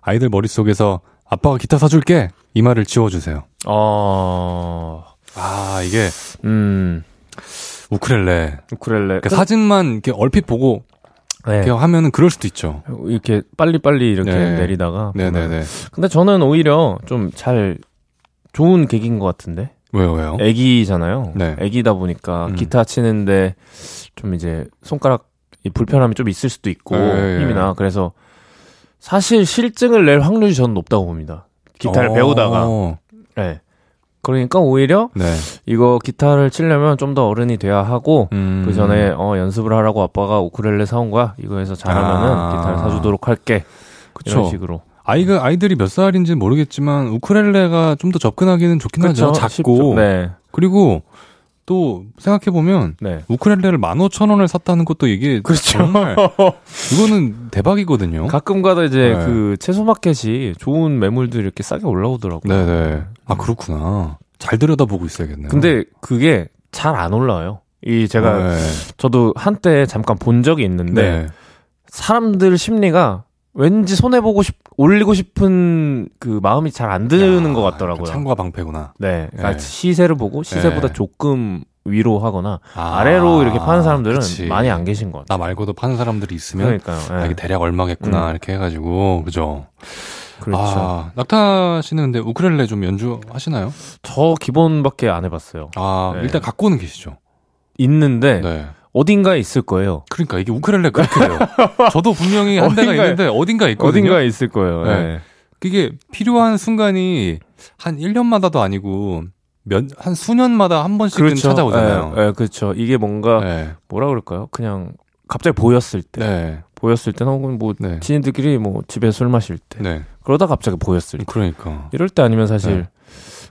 아이들 머릿속에서 아빠가 기타 사줄게! 이 말을 지워주세요. 어, 아, 이게 음, 우크렐레. 우크렐레. 그러니까 사진만 이렇게 얼핏 보고 네. 이렇게 하면은 그럴 수도 있죠. 이렇게 빨리 빨리 이렇게 네. 내리다가. 네네 네. 근데 저는 오히려 좀 잘 좋은 계기인 것 같은데. 왜요, 왜요? 애기잖아요. 네. 애기다 보니까 음. 기타 치는데 좀 이제 손가락 이 불편함이 좀 있을 수도 있고 네, 힘이나 그래서 사실 실증을 낼 확률이 저는 높다고 봅니다. 기타를 어, 배우다가. 네. 그러니까 오히려 네. 이거 기타를 치려면 좀 더 어른이 돼야 하고 음. 그 전에 어 연습을 하라고 아빠가 우크렐레 사온 거야. 이거에서 잘하면은 아. 기타를 사주도록 할게. 이런 그쵸. 식으로. 아이가, 아이들이 몇 살인지 는 모르겠지만, 우크렐레가 좀 더 접근하기는 좋긴 하죠. 작고. 쉽죠. 네. 그리고, 또, 생각해 보면, 네. 우크렐레를 15,000원을 샀다는 것도 이게. 그렇죠. 정말, 이거는 대박이거든요. 가끔 가다 이제 네. 그 채소 마켓이 좋은 매물들이 이렇게 싸게 올라오더라고요. 네네. 아, 그렇구나. 잘 들여다보고 있어야겠네요. 근데 그게 잘 안 올라와요. 이 제가 네. 저도 한때 잠깐 본 적이 있는데 네. 사람들 심리가 왠지 손해 보고 싶 올리고 싶은 그 마음이 잘 안 드는 야, 것 같더라고요. 창과 방패구나. 네, 그러니까 네. 시세를 보고 시세보다 네. 조금 위로 하거나 아, 아래로 이렇게 파는 사람들은 그치. 많이 안 계신 것 같아요. 나 말고도 파는 사람들이 있으면 그러니까요. 아, 네. 이게 대략 얼마겠구나 음. 이렇게 해가지고 그죠. 그렇죠. 아, 낙타 씨는 근데 우크렐레 좀 연주하시나요? 저 기본밖에 안 해봤어요. 아 네. 일단 갖고는 계시죠. 있는데 네. 어딘가에 있을 거예요. 그러니까 이게 우크렐레 그렇게 돼요. 저도 분명히 한 대가 어딘가에- 있는데 어딘가 있거든요. 어딘가에 있을 거예요. 네. 네. 그게 필요한 순간이 한 1년마다도 아니고 몇 한 수년마다 한 번씩은 찾아오잖아요. 네, 네, 그렇죠. 이게 뭔가 네. 뭐라 그럴까요? 그냥 갑자기 보였을 때, 네. 보였을 때나 혹은 뭐 네. 지인들끼리 뭐 집에 술 마실 때, 네. 그러다 갑자기 보였을 때, 그러니까. 이럴 때 아니면 사실 네.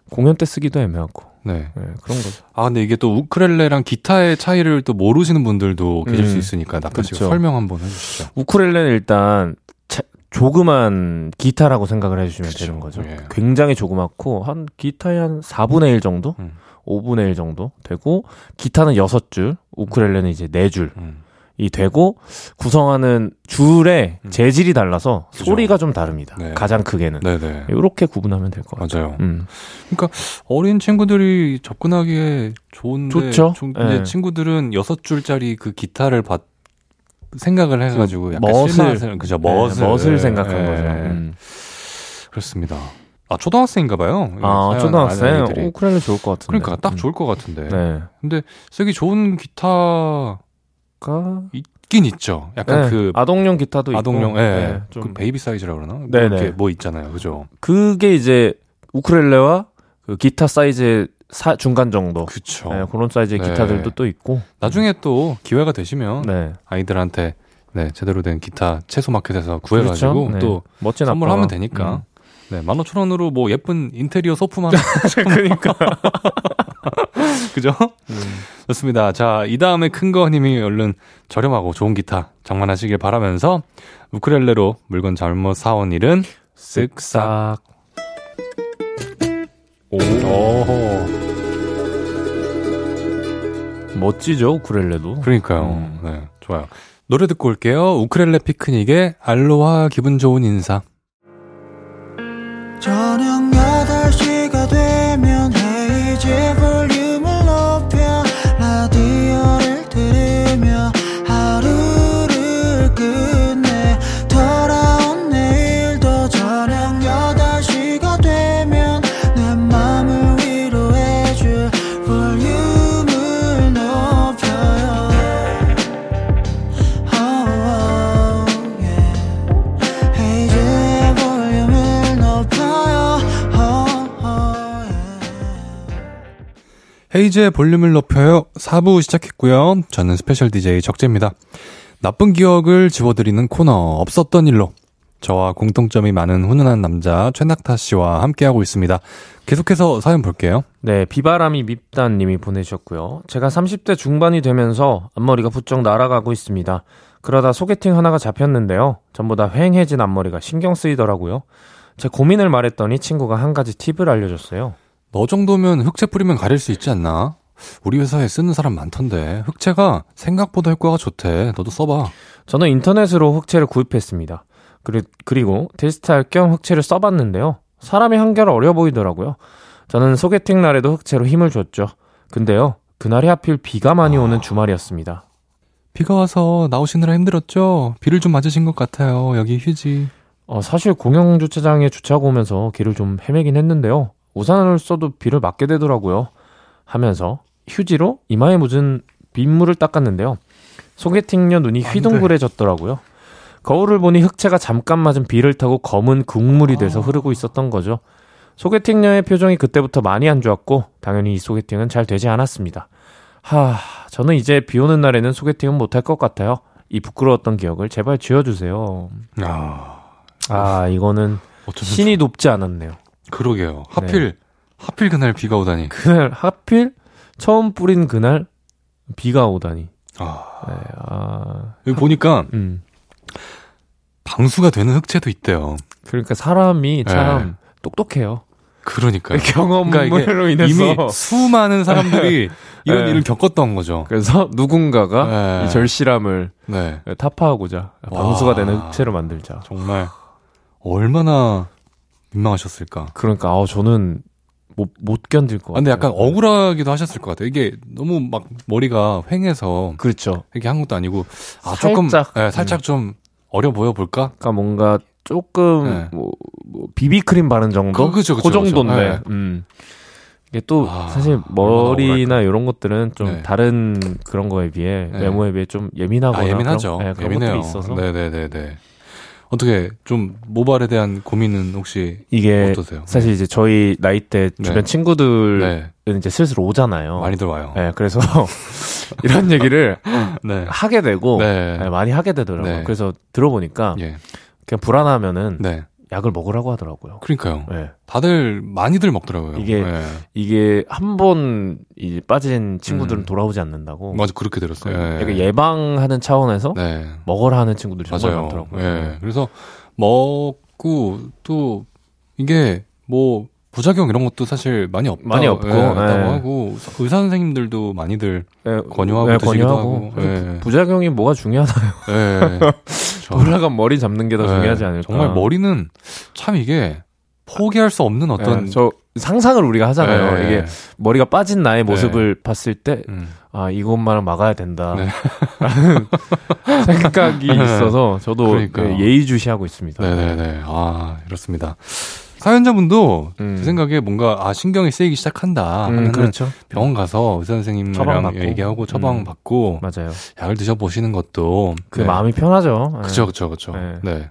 공연 때 쓰기도 애매하고 네. 네, 그런 거죠. 아, 근데 이게 또 우크렐레랑 기타의 차이를 또 모르시는 분들도 계실 음, 수 있으니까 낙타 씨가 그렇죠. 설명 한번 해주시죠. 우크렐레는 일단 차- 조그만 기타라고 생각을 해주시면 그쵸. 되는 거죠. 예. 굉장히 조그맣고 한 기타의 한 4분의 1 정도, 음. 5분의 1 정도 되고 기타는 6줄, 우크렐레는 이제 4줄. 음. 이 되고 구성하는 줄의 음. 재질이 달라서 그죠. 소리가 좀 다릅니다. 네. 가장 크게는. 네네. 이렇게 구분하면 될 것 같아요. 맞아요. 음. 어린 친구들이 접근하기에 좋은데 좋죠. 좀- 근데 네. 친구들은 여섯 줄짜리 그 기타를 받 생각을 해가지고 약간 멋을- 그죠 멋을 네, 멋을 생각한 예, 거죠. 예. 음. 그렇습니다. 아 초등학생인가봐요. 아, 초등학생? 우크렐레 좋을 것 같은데. 그러니까 딱 음. 좋을 것 같은데. 네. 근데 쓰기 좋은 기타 가 있긴 있죠. 약간 네, 그 아동용 기타도 아동용, 있고. 예, 네, 그좀 baby 사이즈라 그러나? 뭐 네네. 이렇게 뭐 있잖아요, 그죠? 그게 이제 우크렐레와 그 기타 사이즈의 사, 중간 정도. 그쵸. 네, 그런 사이즈의 네. 기타들도 또 있고. 나중에 또 기회가 되시면 네. 아이들한테 네 제대로 된 기타 채소 마켓에서 구해가지고 그렇죠? 네. 또 멋진 선물하면 아빠가. 되니까. 음. 네, 15,000원으로 뭐 예쁜 인테리어 소품만 그러니까. 그죠? 음. 좋습니다. 자, 이 다음에 큰 거님이 얼른 저렴하고 좋은 기타 장만하시길 바라면서 우크렐레로 물건 잘못 사온 일은 쓱싹. 싹. 오. 멋지죠, 우크렐레도. 그러니까요. 음. 네, 좋아요. 노래 듣고 올게요. 우크렐레 피크닉의 알로하 기분 좋은 인사. 저녁 헤이즈의 볼륨을 높여요. 4부 시작했고요. 저는 스페셜 DJ 적재입니다. 나쁜 기억을 지워드리는 코너 없었던 일로 저와 공통점이 많은 훈훈한 남자 최낙타 씨와 함께하고 있습니다. 계속해서 사연 볼게요. 네, 비바람이 밉단 님이 보내주셨고요. 제가 30대 중반이 되면서 앞머리가 부쩍 날아가고 있습니다. 그러다 소개팅 하나가 잡혔는데요. 전보다 휑해진 앞머리가 신경 쓰이더라고요. 제 고민을 말했더니 친구가 한 가지 팁을 알려줬어요. 너 정도면 흑채 뿌리면 가릴 수 있지 않나? 우리 회사에 쓰는 사람 많던데 흑채가 생각보다 효과가 좋대. 너도 써봐. 저는 인터넷으로 흑채를 구입했습니다. 그리, 그리고 테스트할 겸 흑채를 써봤는데요. 사람이 한결 어려 보이더라고요. 저는 소개팅 날에도 흑채로 힘을 줬죠. 근데요, 그날이 하필 비가 많이 오는 주말이었습니다. 비가 와서 나오시느라 힘들었죠? 비를 좀 맞으신 것 같아요. 여기 휴지. 어, 사실 공영 주차장에 주차하고 오면서 길을 좀 헤매긴 했는데요. 우산을 써도 비를 맞게 되더라고요. 하면서 휴지로 이마에 묻은 빗물을 닦았는데요. 소개팅녀 눈이 휘둥그레졌더라고요. 거울을 보니 흑채가 잠깐 맞은 비를 타고 검은 국물이 돼서 흐르고 있었던 거죠. 소개팅녀의 표정이 그때부터 많이 안 좋았고 당연히 이 소개팅은 잘 되지 않았습니다. 하, 저는 이제 비 오는 날에는 소개팅은 못할 것 같아요. 이 부끄러웠던 기억을 제발 지워주세요. 아, 아, 이거는 신이 높지 않았네요. 그러게요. 하필 하필 그날 비가 오다니. 그날 하필 처음 뿌린 그날 비가 오다니. 아, 네, 아, 여기 보니까 음. 방수가 되는 흑채도 있대요. 그러니까 사람이 참 똑똑해요. 그러니까요. 경험으로 네. 그러니까 인해서. 이미 수많은 사람들이 이런 네. 일을 겪었던 거죠. 그래서 누군가가 네. 이 절실함을 네. 타파하고자 와. 방수가 되는 흑채를 만들자. 정말 얼마나 민망하셨을까. 그러니까 아 저는 못, 못 견딜 것 아, 근데 같아요. 약간 억울하기도 하셨을 것 같아요. 이게 너무 막 머리가 휑해서 그렇죠. 이렇게 한 것도 아니고 아 조금 살짝. 예, 살짝 좀 어려 보여 볼까? 그러니까 뭔가 조금 네. 뭐, 뭐 비비크림 바른 정도, 그- 그죠, 그죠, 정도인데, 그죠. 네. 음. 이게 또 아, 사실 머리나 이런 것들은 좀 네. 다른 그런 거에 비해 네. 외모에 비해 좀 예민하거나 아 예민하죠. 그런, 네, 그런 예민해요. 것들이 있어서 네네네네. 어떻게 좀 모발에 대한 고민은 혹시 이게 어떠세요? 사실 이제 저희 나이 때 주변 네. 친구들은 네 이제 슬슬 오잖아요. 많이들 와요. 네, 그래서 이런 얘기를 네. 하게 되고 네. 네, 많이 하게 되더라고요. 네. 그래서 들어보니까 예. 그냥 불안하면은 네. 약을 먹으라고 하더라고요. 그러니까요. 네. 다들 많이들 먹더라고요. 이게 네. 이게 한 번 빠진 친구들은 음. 돌아오지 않는다고. 맞아 그렇게 들었어요. 예. 약간 예방하는 차원에서 네. 먹으라 하는 친구들이 정말 맞아요. 많더라고요. 예. 그래서 먹고 또 이게 뭐 부작용 이런 것도 사실 많이 없다. 많이 없고, 예, 없다고 예. 하고 의사 선생님들도 많이들 예, 권유하고 예, 권유하고. 예. 부작용이 뭐가 중요하나요? 예. 저- 올라간 머리 잡는 게더 예. 중요하지 않을까? 정말 머리는 참 이게 포기할 수 없는 어떤 예, 저 상상을 우리가 하잖아요. 예. 이게 머리가 빠진 나의 모습을 봤을 때, 음. 아, 이것만은 막아야 된다. 네. 라는 생각이 있어서 저도 그러니까요. 예, 예의주시하고 있습니다. 네 네 네. 아, 이렇습니다. 사연자분도 음. 제 생각에 뭔가 아 신경이 쓰이기 시작한다 음, 그렇죠. 병원 가서 의사 선생님이랑. 얘기하고 처방 음. 받고 맞아요. 약을 드셔 보시는 것도 그 네. 마음이 편하죠. 예. 그쵸 그쵸 그쵸 네. 네.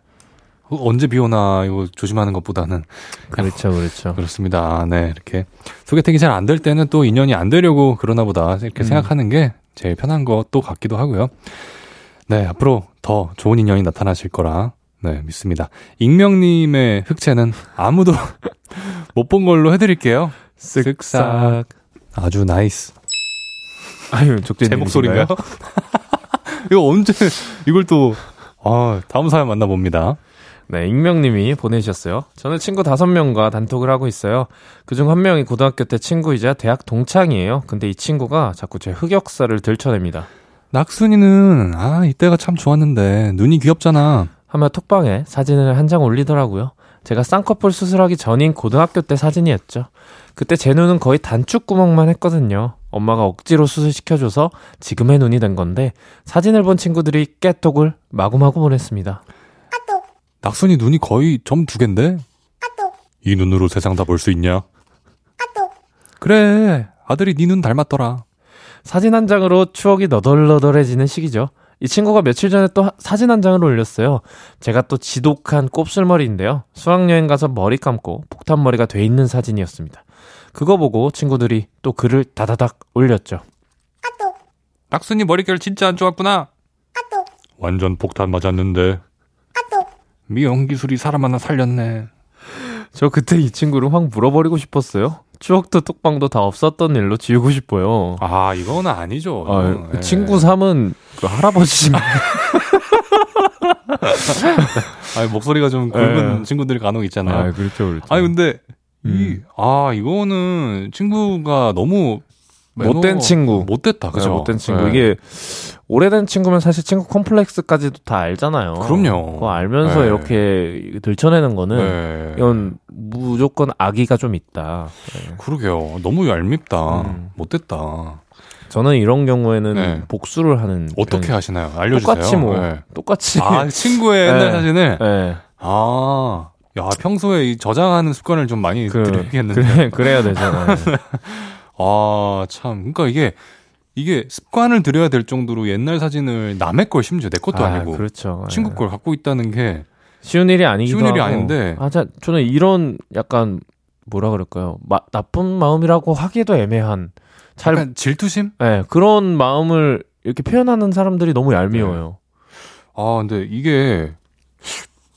어, 언제 비 오나 이거 조심하는 것보다는 그렇죠, 그렇죠. 그렇습니다. 네 이렇게 소개팅이 잘 안 될 때는 또 인연이 안 되려고 그러나 보다 이렇게 음. 생각하는 게 제일 편한 것도 같기도 하고요. 네 앞으로 더 좋은 인연이 나타나실 거라 네 믿습니다. 익명님의 흑채는 아무도 못 본 걸로 해드릴게요. 쓱싹 아주 nice. 아유, 적재 제 목소리인가요? 이거 언제 이걸 또 아, 다음 사연 만나봅니다. 네, 익명님이 보내주셨어요. 저는 친구 다섯 명과 단톡을 하고 있어요. 그중 한 명이 고등학교 때 친구이자 대학 동창이에요. 근데 이 친구가 자꾸 제 흑역사를 들춰냅니다. 낙순이는 아 이때가 참 좋았는데 눈이 귀엽잖아. 하며 톡방에 사진을 한 장 올리더라고요. 제가 쌍꺼풀 수술하기 전인 고등학교 때 사진이었죠. 그때 제 눈은 거의 단축구멍만 했거든요. 엄마가 억지로 수술시켜줘서 지금의 눈이 된 건데 사진을 본 친구들이 깨톡을 마구마구 보냈습니다. 낙순이 눈이 거의 점 두 갠데. 이 눈으로 세상 다 볼 수 있냐? 그래 아들이 네 눈 닮았더라. 사진 한 장으로 추억이 너덜너덜해지는 시기죠. 이 친구가 며칠 전에 또 하- 사진 한 장을 올렸어요. 제가 또 지독한 곱슬머리인데요. 수학여행 가서 머리 감고 폭탄머리가 돼 있는 사진이었습니다. 그거 보고 친구들이 또 글을 다다닥 올렸죠. 낙순이 머릿결 진짜 안 좋았구나. 완전 폭탄 맞았는데. 미용 기술이 사람 하나 살렸네. 저 그때 이 친구를 확 물어버리고 싶었어요. 추억도 톡방도 다 없었던 일로 지우고 싶어요. 아, 이거는 아니죠. 아. 그 예. 친구 삼은 그 할아버지지만 아니, 목소리가 좀 굵은 예. 친구들이 간혹 있잖아요. 그렇죠, 그렇죠. 아니, 근데, 이, 음. 아, 이거는 친구가 너무 못된 매너- 친구. 못됐다. 그죠? 못된 친구. 예. 이게 오래된 친구면 사실 친구 컴플렉스까지도 다 알잖아요. 그럼요. 그거 알면서 네. 이렇게 들춰내는 거는 네. 이건 무조건 악의가 좀 있다. 네. 그러게요. 너무 얄밉다. 음. 못됐다. 저는 이런 경우에는 네. 복수를 하는 어떻게 하시나요? 알려주세요. 똑같이 뭐 네. 똑같이 아, 친구의 옛날 네. 사진을? 네. 아, 야, 평소에 이 저장하는 습관을 좀 많이 그, 들여야겠는데. 그래, 그래야 되잖아요. 아, 참. 그러니까 이게, 이게 습관을 들여야 될 정도로 옛날 사진을 남의 걸 심지어 내 것도 아, 아, 니고 그렇죠. 친구 예. 걸 갖고 있다는 게 쉬운 일이 아니기도 쉬운 일이 하고. 아닌데. 아, 자, 저는 이런 약간 뭐라 그럴까요? 마, 나쁜 마음이라고 하기도 애매한 잘 약간 질투심? 예, 그런 마음을 이렇게 표현하는 사람들이 너무 얄미워요. 아, 근데 이게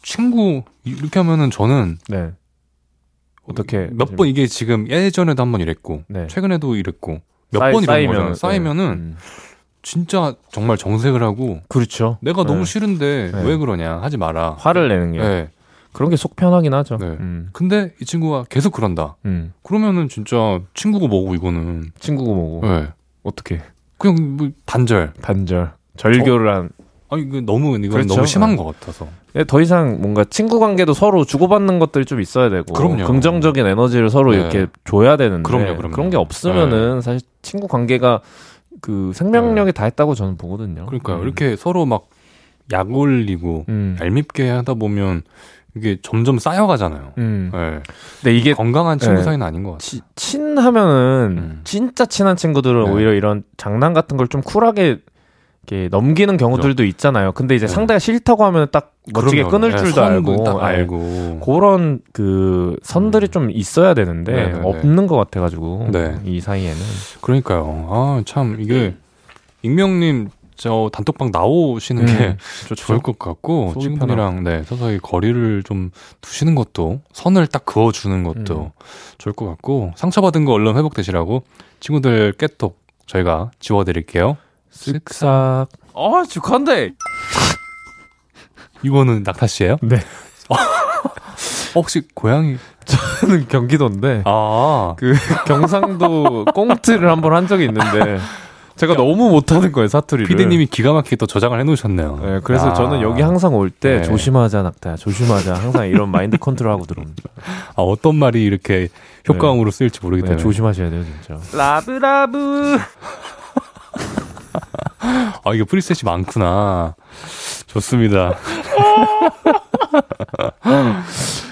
친구 이렇게 하면은 저는 네. 어떻게 몇 번 이게 지금 예전에도 한 번 이랬고 네. 최근에도 이랬고 몇 번 이런 쌓이면, 거잖아요. 쌓이면은 네. 음. 진짜 정말 정색을 하고 그렇죠. 내가 네. 너무 싫은데 네. 왜 그러냐 하지 마라. 화를 내는 게 네. 그런 게 속 편하긴 하죠. 네. 음. 근데 이 친구가 계속 그런다. 음. 그러면은 진짜 친구고 뭐고 이거는 친구고 뭐고 네. 어떻게 그냥 뭐 단절. 단절 절교를 한 아니 이거 너무 이건 그렇죠. 너무 심한 네. 것 같아서. 네, 더 이상 뭔가 친구 관계도 서로 주고받는 것들이 좀 있어야 되고 그럼요. 긍정적인 에너지를 서로 네. 이렇게 줘야 되는데 그럼요, 그럼요. 런게 없으면은 사실 친구 관계가 그 생명력이 다 했다고 저는 보거든요. 그러니까요. 음. 이렇게 서로 막 약 올리고 음. 얄밉게 하다 보면 이게 점점 쌓여가잖아요. 음. 네. 근데 이게 건강한 친구 네. 사이는 아닌 것 같아요. 치- 친하면은 음. 진짜 친한 친구들은 네. 오히려 이런 장난 같은 걸 좀 쿨하게 이렇게 넘기는 경우들도 있잖아요. 근데 이제 네. 상대가 싫다고 하면 딱 멋지게. 끊을 네, 줄도 선 알고, 딱 예. 알고. 그런 그 선들이 음. 좀 있어야 되는데 네, 네, 네. 없는 것 같아가지고 네. 이 사이에는 그러니까요. 아, 참, 이게, 익명님, 저 단톡방 나오시는 게 음, 좋을 것 같고, 친구분이랑, 네, 서서히 거리를 좀 두시는 것도, 선을 딱 그어주는 것도 음. 좋을 것 같고, 상처받은 거 얼른 회복되시라고, 친구들 깨톡 저희가 지워드릴게요. 쓱싹. 어 축한데. 이거는 낙타 씨예요 네. 혹시 고양이? 저는 경기도인데 아, 그 경상도 꽁트를 한 번 한 적이 있는데 제가 너무 못하는 거예요 사투리를. 피디님이 기가 막히게 또 저장을 해놓으셨네요. 네, 그래서 아. 저는 여기 항상 올때 네. 조심하자 낙타야 조심하자 항상 이런 마인드 컨트롤하고 들어옵니다. 아, 어떤 말이 이렇게 효과음으로 쓰일지 모르기 네. 조심하셔야 돼요 진짜. 라브라브. 아, 이게 preset이 많구나. 좋습니다.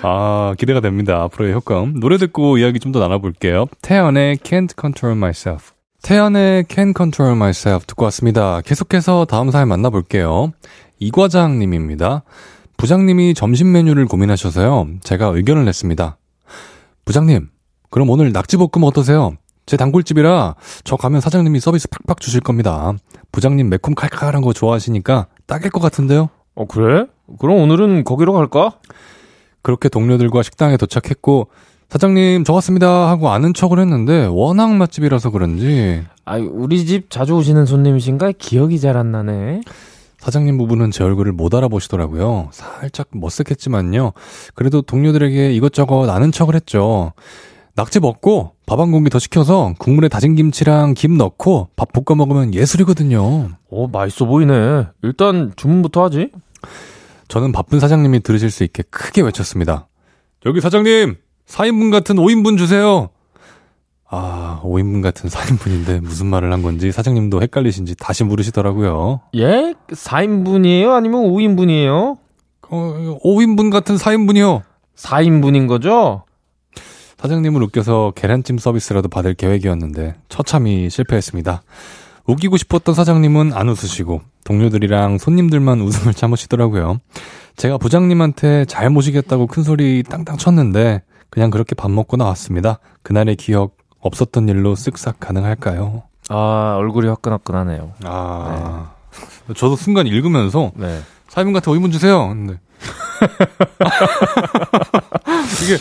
아, 기대가 됩니다. 앞으로의 효과음. 노래 듣고 이야기 좀 더 나눠볼게요. 태연의 Can't Control Myself. 태연의 Can't Control Myself 듣고 왔습니다. 계속해서 다음 사연 만나볼게요. 이과장님입니다. 부장님이 점심 메뉴를 고민하셔서요. 제가 의견을 냈습니다. 부장님, 그럼 오늘 낙지볶음 어떠세요? 제 단골집이라 저 가면 사장님이 서비스 팍팍 주실 겁니다. 부장님 매콤 칼칼한 거 좋아하시니까 딱일 것 같은데요? 어 그래? 그럼 오늘은 거기로 갈까? 그렇게 동료들과 식당에 도착했고 사장님 저 왔습니다 하고 아는 척을 했는데 워낙 맛집이라서 그런지 아 우리 집 자주 오시는 손님이신가 기억이 잘 안 나네. 사장님 부부는 제 얼굴을 못 알아보시더라고요. 살짝 머쓱했지만요. 그래도 동료들에게 이것저것 아는 척을 했죠. 낙지 먹고 밥 한 공기 더 시켜서 국물에 다진 김치랑 김 넣고 밥 볶아 먹으면 예술이거든요. 어 맛있어 보이네. 일단 주문부터 하지. 저는 바쁜 사장님이 들으실 수 있게 크게 외쳤습니다. 여기 사장님! 4인분 같은 5인분 주세요! 아, 5인분 같은 4인분인데 무슨 말을 한 건지 사장님도 헷갈리신지 다시 물으시더라고요. 예? 4인분이에요? 아니면 5인분이에요? 어, 5인분 같은 4인분이요! 4인분인 거죠? 사장님을 웃겨서 계란찜 서비스라도 받을 계획이었는데 처참히 실패했습니다. 웃기고 싶었던 사장님은 안 웃으시고 동료들이랑 손님들만 웃음을 참으시더라고요. 제가 부장님한테 잘 모시겠다고 큰 소리 땅땅 쳤는데 그냥 그렇게 밥 먹고 나왔습니다. 그날의 기억 없었던 일로 쓱싹 가능할까요? 아, 얼굴이 화끈화끈하네요. 아, 저도 순간 읽으면서 네. 4인분 같은 5인분 주세요. 근데 이게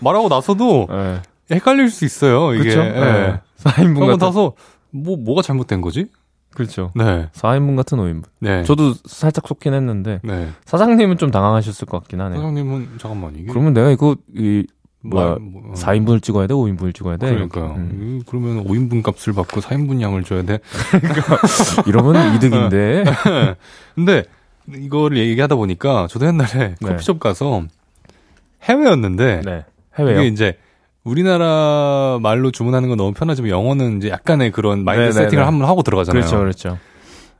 말하고 나서도 네. 헷갈릴 수 있어요. 이게. 그렇죠. 예. 네. 4인분 그러고 같은. 나서 뭐 뭐가 잘못된 거지? 그렇죠. 네. 4인분 같은 5인분. 네. 저도 살짝 속긴 했는데 네. 사장님은 좀 당황하셨을 것 같긴 하네요. 사장님은 잠깐만 이게 그러면 내가 이거 이 뭐야 뭐, 뭐, 4인분을 찍어야 돼? 5인분을 찍어야 돼? 그러니까요. 이렇게. 음. 이- 그러면 5인분 값을 받고 4인분 양을 줘야 돼. 이러면 이득인데. 근데 이거를 얘기하다 보니까 저도 옛날에 네. 커피숍 가서 해외였는데 네. 해외요. 이게 이제 우리나라 말로 주문하는 건 너무 편하지만 영어는 이제 약간의 그런 마인드 네, 네, 세팅을 네. 한번 하고 들어가잖아요. 그렇죠, 그렇죠.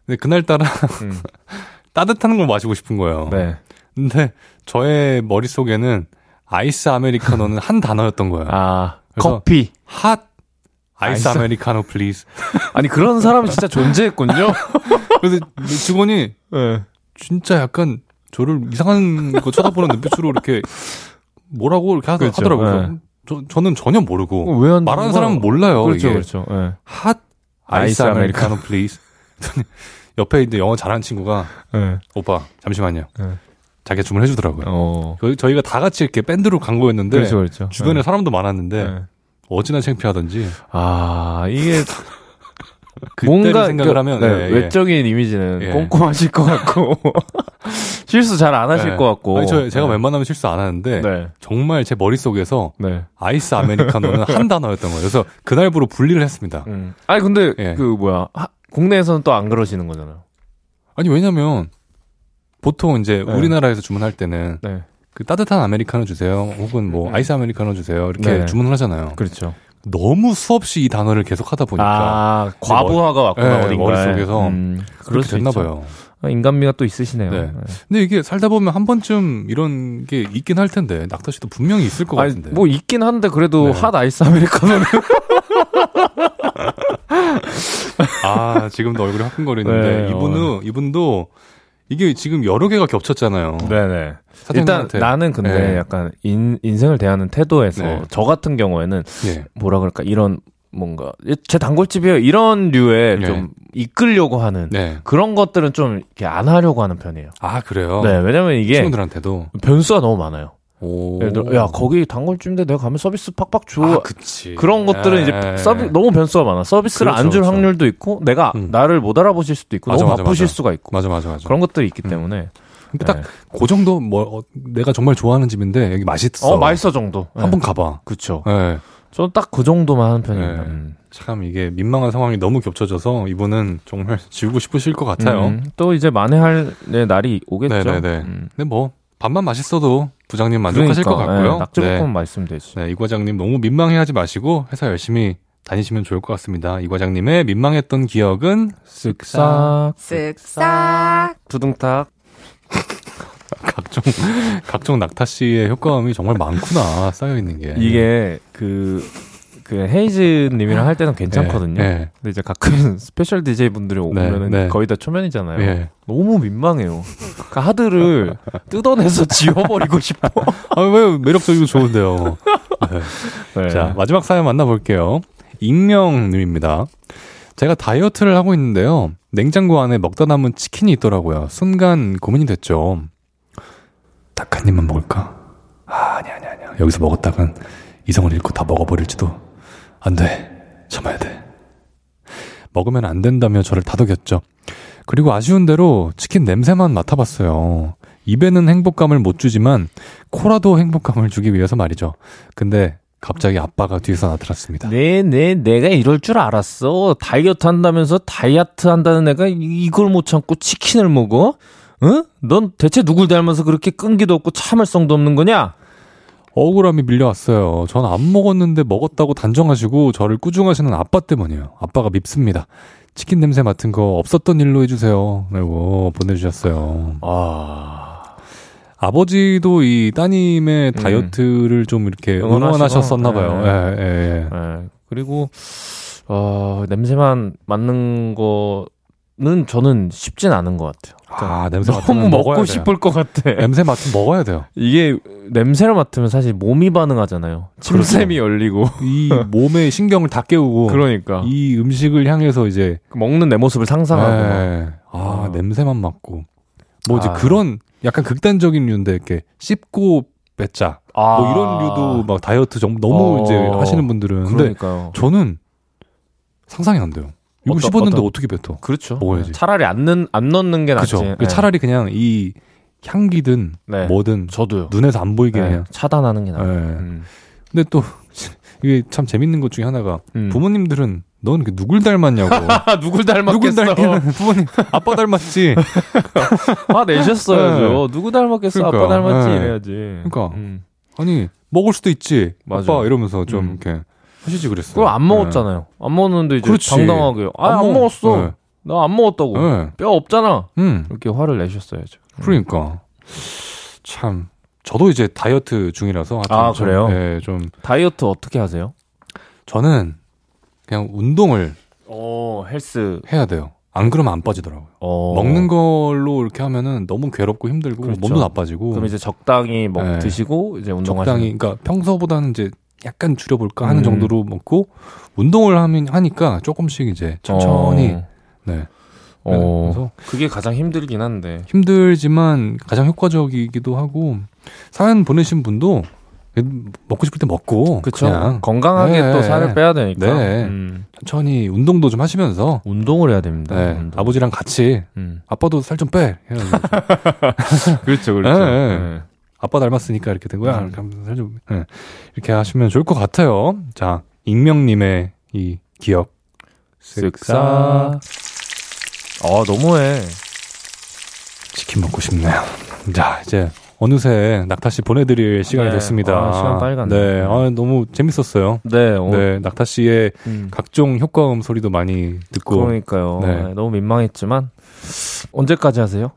근데 그날 따라 음. 따뜻한 걸 마시고 싶은 거예요. 네. 근데 저의 머릿 속에는 아이스 아메리카노는 한 단어였던 거예요. 아, 커피. Hot 아이스 아이스- 아메리카노 please. 아니 그런 사람이 진짜 존재했군요. 그래서 직원이 네. 진짜 약간 저를 이상한 거 쳐다보는 눈빛으로 이렇게 뭐라고 이렇게 하, 그렇죠. 하더라고요. 네. 저, 저는 전혀 모르고 왜 안- 말하는 사람은 몰라요. 그렇죠, 이게. 그렇죠. 네. 핫 아이스 아메리카노 please. 옆에 이제 영어 잘하는 친구가 네. 오빠 잠시만요. 네. 자기가 주문해 주더라고요. 어. 저희- 저희가 다 같이 이렇게 밴드로 간 거였는데 그렇죠, 그렇죠. 주변에 네. 사람도 많았는데 네. 어찌나 창피하던지 아 이게 뭔가 생각을 그- 하면 네, 예, 예. 외적인 이미지는 예. 꼼꼼하실 것 같고 실수 잘 안 하실 예. 것 같고. 아니, 저, 제가 네. 웬만하면 실수 안 하는데 네. 정말 제 머릿 속에서 네. 아이스 아메리카노는 한 단어였던 거예요. 그래서 그날부로 분리를 했습니다. 음. 아니 근데 예. 그 뭐야 하- 국내에서는 또 안 그러시는 거잖아요. 아니 왜냐면 보통 이제 네. 우리나라에서 주문할 때는 네. 그 따뜻한 아메리카노 주세요. 혹은 뭐 음. 아이스 아메리카노 주세요. 이렇게 네. 주문을 하잖아요. 그렇죠. 너무 수없이 이 단어를 계속 하다 보니까 아 과부하가 왔구나 네, 어딘가에. 머릿속에서 음, 그렇게 수 됐나 있죠. 봐요. 아, 인간미가 또 있으시네요. 네. 근데 이게 살다 보면 한 번쯤 이런 게 있긴 할 텐데 낙타 씨도 분명히 있을 것 아니, 같은데. 뭐 있긴 한데 그래도 네. 핫 아이스 아메리카노는 아 지금도 얼굴이 화끈거리는데 네, 이분은 이분도 이게 지금 여러 개가 겹쳤잖아요. 네네. 일단. 나는 근데 네. 약간 인, 인생을 대하는 태도에서 네. 저 같은 경우에는 예. 뭐라 그럴까 이런 뭔가 제 단골집이에요 이런 류의 네. 좀 이끌려고 하는 네. 그런 것들은 좀 이렇게 안 하려고 하는 편이에요. 아 그래요. 네, 왜냐면 이게 친구들한테도. 변수가 너무 많아요. 오. 예를 들어, 야 거기 단골집인데 내가 가면 서비스 팍팍 줘. 아, 그치. 그런 것들은 예. 이제 서비 너무 변수가 많아. 서비스를 그렇죠, 안줄 그렇죠. 확률도 있고 내가 음. 나를 못 알아보실 수도 있고 맞아, 너무 맞아, 바쁘실 맞아. 수가 있고 맞아 맞아 맞아. 그런 것들이 있기 음. 때문에 근데 딱 그 정도 뭐 어, 내가 정말 좋아하는 집인데 여기 맛있어. 어 맛있어 정도. 한번 가봐. 그쵸. 예. 저는 딱 그 정도만 하는 편입니다. 네. 음. 참 이게 민망한 상황이 너무 겹쳐져서 이분은 정말 지우고 싶으실 것 같아요. 음, 또 이제 만회할 네, 날이 오겠죠. 네네네. 음. 근데 뭐 밥만 맛있어도 부장님 만족하실 것 그러니까, 같고요. 네, 낙지볶음 맛있으면 되지. 네, 이 과장님 너무 민망해하지 마시고 회사 열심히 다니시면 좋을 것 같습니다. 이 과장님의 민망했던 기억은 쓱싹 쓱싹. 두둥탁. 각종 각종 낙타 씨의 효과음이 정말 많구나 쌓여 있는 게 이게 그, 그 헤이즈님이랑 할 때는 괜찮거든요. 예, 근데 이제 가끔 special DJ 분들이 오면은 네. 거의 다 초면이잖아요. 예. 예. 너무 민망해요. 그 하드를 뜯어내서 지워버리고 싶어. 아왜 매력적이고 좋은데요. 네. 자 마지막 사연 만나볼게요. 익명님입니다. 제가 다이어트를 하고 있는데요. 냉장고 안에 먹다 남은 치킨이 있더라고요. 순간 고민이 됐죠. 딱 한 입만 먹을까? 아, 아니, 아니, 아니야. 여기서 먹었다간 이성을 잃고 다 먹어버릴지도. 안 돼. 참아야 돼. 먹으면 안 된다며 저를 다독였죠. 그리고 아쉬운 대로 치킨 냄새만 맡아봤어요. 입에는 행복감을 못 주지만 코라도 행복감을 주기 위해서 말이죠. 근데 갑자기 아빠가 뒤에서 나타났습니다. 네, 네, 내가 이럴 줄 알았어. 다이어트 한다면서 다이어트 한다는 애가 이- 이걸 못 참고 치킨을 먹어? 응? 넌 대체 누굴 닮아서 그렇게 끈기도 없고 참을성도 없는 거냐? 억울함이 밀려왔어요. 전 안 먹었는데 먹었다고 단정하시고 저를 꾸중하시는 아빠 때문이에요. 아빠가 밉습니다. 치킨 냄새 맡은 거 없었던 일로 해주세요. 라고 보내주셨어요. 아, 아버지도 이 따님의 음. 다이어트를 좀 이렇게 응원하셨었나봐요. 네. 예, 예, 예. 네. 그리고 어, 냄새만 맡는 거 는 저는 쉽진 않은 것 같아요. 아, 냄새 너무 먹고 돼요. 싶을 것 같아. 냄새 맡으면 먹어야 돼요. 이게 냄새를 맡으면 사실 몸이 반응하잖아요. 침샘이 열리고. 이 몸의 신경을 다 깨우고 그러니까 이 음식을 향해서 이제 그 먹는 내 모습을 상상하고. 막. 예. 아, 아. 냄새만 맡고 뭐 이제 아. 그런 약간 극단적인 류인데 이렇게 씹고 뱉자 아. 뭐 이런 류도 막 다이어트 정 너무 어. 이제 하시는 분들은 근데 그러니까요. 저는 상상이 안 돼요. 이거 씹었는데 어떤- 어떻게 뱉어? 그렇죠. 먹어야지. 차라리 안, 넣, 안 넣는 게 낫지. 그죠? 네. 차라리 그냥 이 향기든 네. 뭐든 저도요. 눈에서 안 보이게 네, 그냥. 차단하는 게 나아요. 예. 음. 근데 또 이게 참 재밌는 것 중에 하나가 음. 부모님들은 넌 그 누굴 닮았냐고. 아, 누굴 누굴 닮았겠어? 닮기는 부모님 아빠 닮았지. 아, 내셨어야죠. 누구 닮았겠어? 아빠 그러니까. 닮았지. 네. 이래야지. 그러니까. 음. 아니 먹을 수도 있지. 맞아. 아빠 이러면서 좀 음. 이렇게 하시지 그랬어. 그걸 안 먹었잖아요. 안 먹었는데 이제 그렇지. 당당하게. 아, 안, 먹- 먹었어. 네. 나안 먹었다고. 네. 뼈 없잖아. 음. 이렇게 화를 내셨어야죠. 그러니까 참 저도 이제 다이어트 중이라서 아, 좀, 그래요? 예, 좀 다이어트 어떻게 하세요? 저는 그냥 운동을 어, 헬스. 해야 돼요. 안 그러면 안 빠지더라고요. 어. 먹는 걸로 이렇게 하면은 너무 괴롭고 힘들고 그렇죠. 몸도 나빠지고 그럼 이제 적당히 먹 네. 드시고 이제 운동하시는 적당히 그러니까 평소보다는 이제 약간 줄여볼까 하는 음. 정도로 먹고 운동을 하면 하니까 조금씩 이제 천천히 어. 네 어. 그래서 그게 가장 힘들긴 한데. 힘들지만 가장 효과적이기도 하고 사연 보내신 분도 먹고 싶을 때 먹고 그쵸. 그냥 건강하게 네. 또 살을 빼야 되니까. 네. 음. 천천히 운동도 좀 하시면서 운동을 해야 됩니다. 네, 운동. 아버지랑 같이 음. 아빠도 살 좀 빼. 그렇죠, 그렇죠. 네. 네. 아빠 닮았으니까 이렇게 된 거야. 음. 이렇게 하면서 좀, 네. 이렇게 하시면 좋을 것 같아요. 자, 익명님의 이 기억. 쓱싹. 어, 너무해. 치킨 먹고 싶네요. 자, 이제 어느새 낙타 씨 보내드릴 시간이 네. 됐습니다. 아, 시간 빨리 갔네. 네, 아, 너무 재밌었어요. 네, 어, 네, 낙타 씨의 음. 각종 효과음 소리도 많이 듣고. 그러니까요. 네. 네, 너무 민망했지만 언제까지 하세요?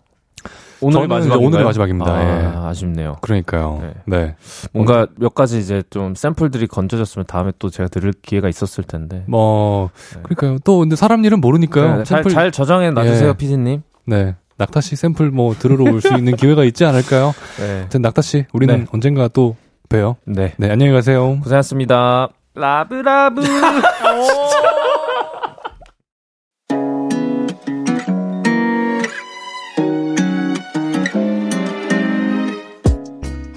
이제 마지막인가요? 오늘이 마지막입니다. 아, 예. 아쉽네요. 그러니까요. 네. 네. 뭔가 몇 가지 이제 좀 샘플들이 건져졌으면 다음에 또 제가 들을 기회가 있었을 텐데. 뭐, 네. 그러니까요. 또 근데 사람 일은 모르니까요. 네, 잘, 샘플- 잘 저장해 놔주세요, 예. 피디님. 네. 낙타 씨 샘플 뭐 들으러 올 수 있는 기회가 있지 않을까요? 네. 낙타 씨, 우리는 네. 언젠가 또 봬요. 네. 네, 안녕히 가세요. 고생하셨습니다. love love.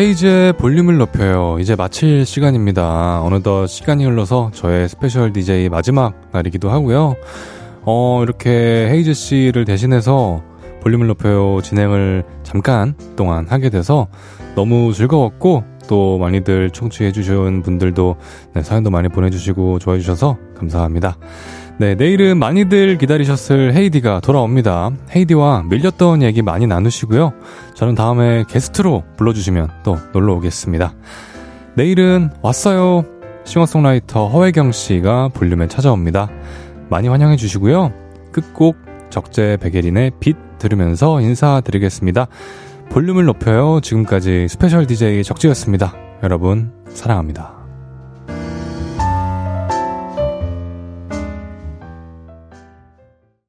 헤이즈의 볼륨을 높여요. 이제 마칠 시간입니다. 어느덧 시간이 흘러서 저의 special DJ 마지막 날이기도 하고요. 어, 이렇게 헤이즈 씨를 대신해서 볼륨을 높여요 진행을 잠깐 동안 하게 돼서 너무 즐거웠고 또 많이들 청취해 주신 분들도 네, 사연도 많이 보내주시고 좋아해 주셔서 감사합니다. 네, 내일은 많이들 기다리셨을 헤이디가 돌아옵니다. 헤이디와 밀렸던 얘기 많이 나누시고요. 저는 다음에 게스트로 불러주시면 또 놀러 오겠습니다. 내일은 왔어요. 싱어송라이터 허혜경 씨가 볼륨에 찾아옵니다. 많이 환영해 주시고요. 끝곡 적재 백예린의 빛 들으면서 인사드리겠습니다. 볼륨을 높여요. 지금까지 special DJ 적재였습니다. 여러분, 사랑합니다.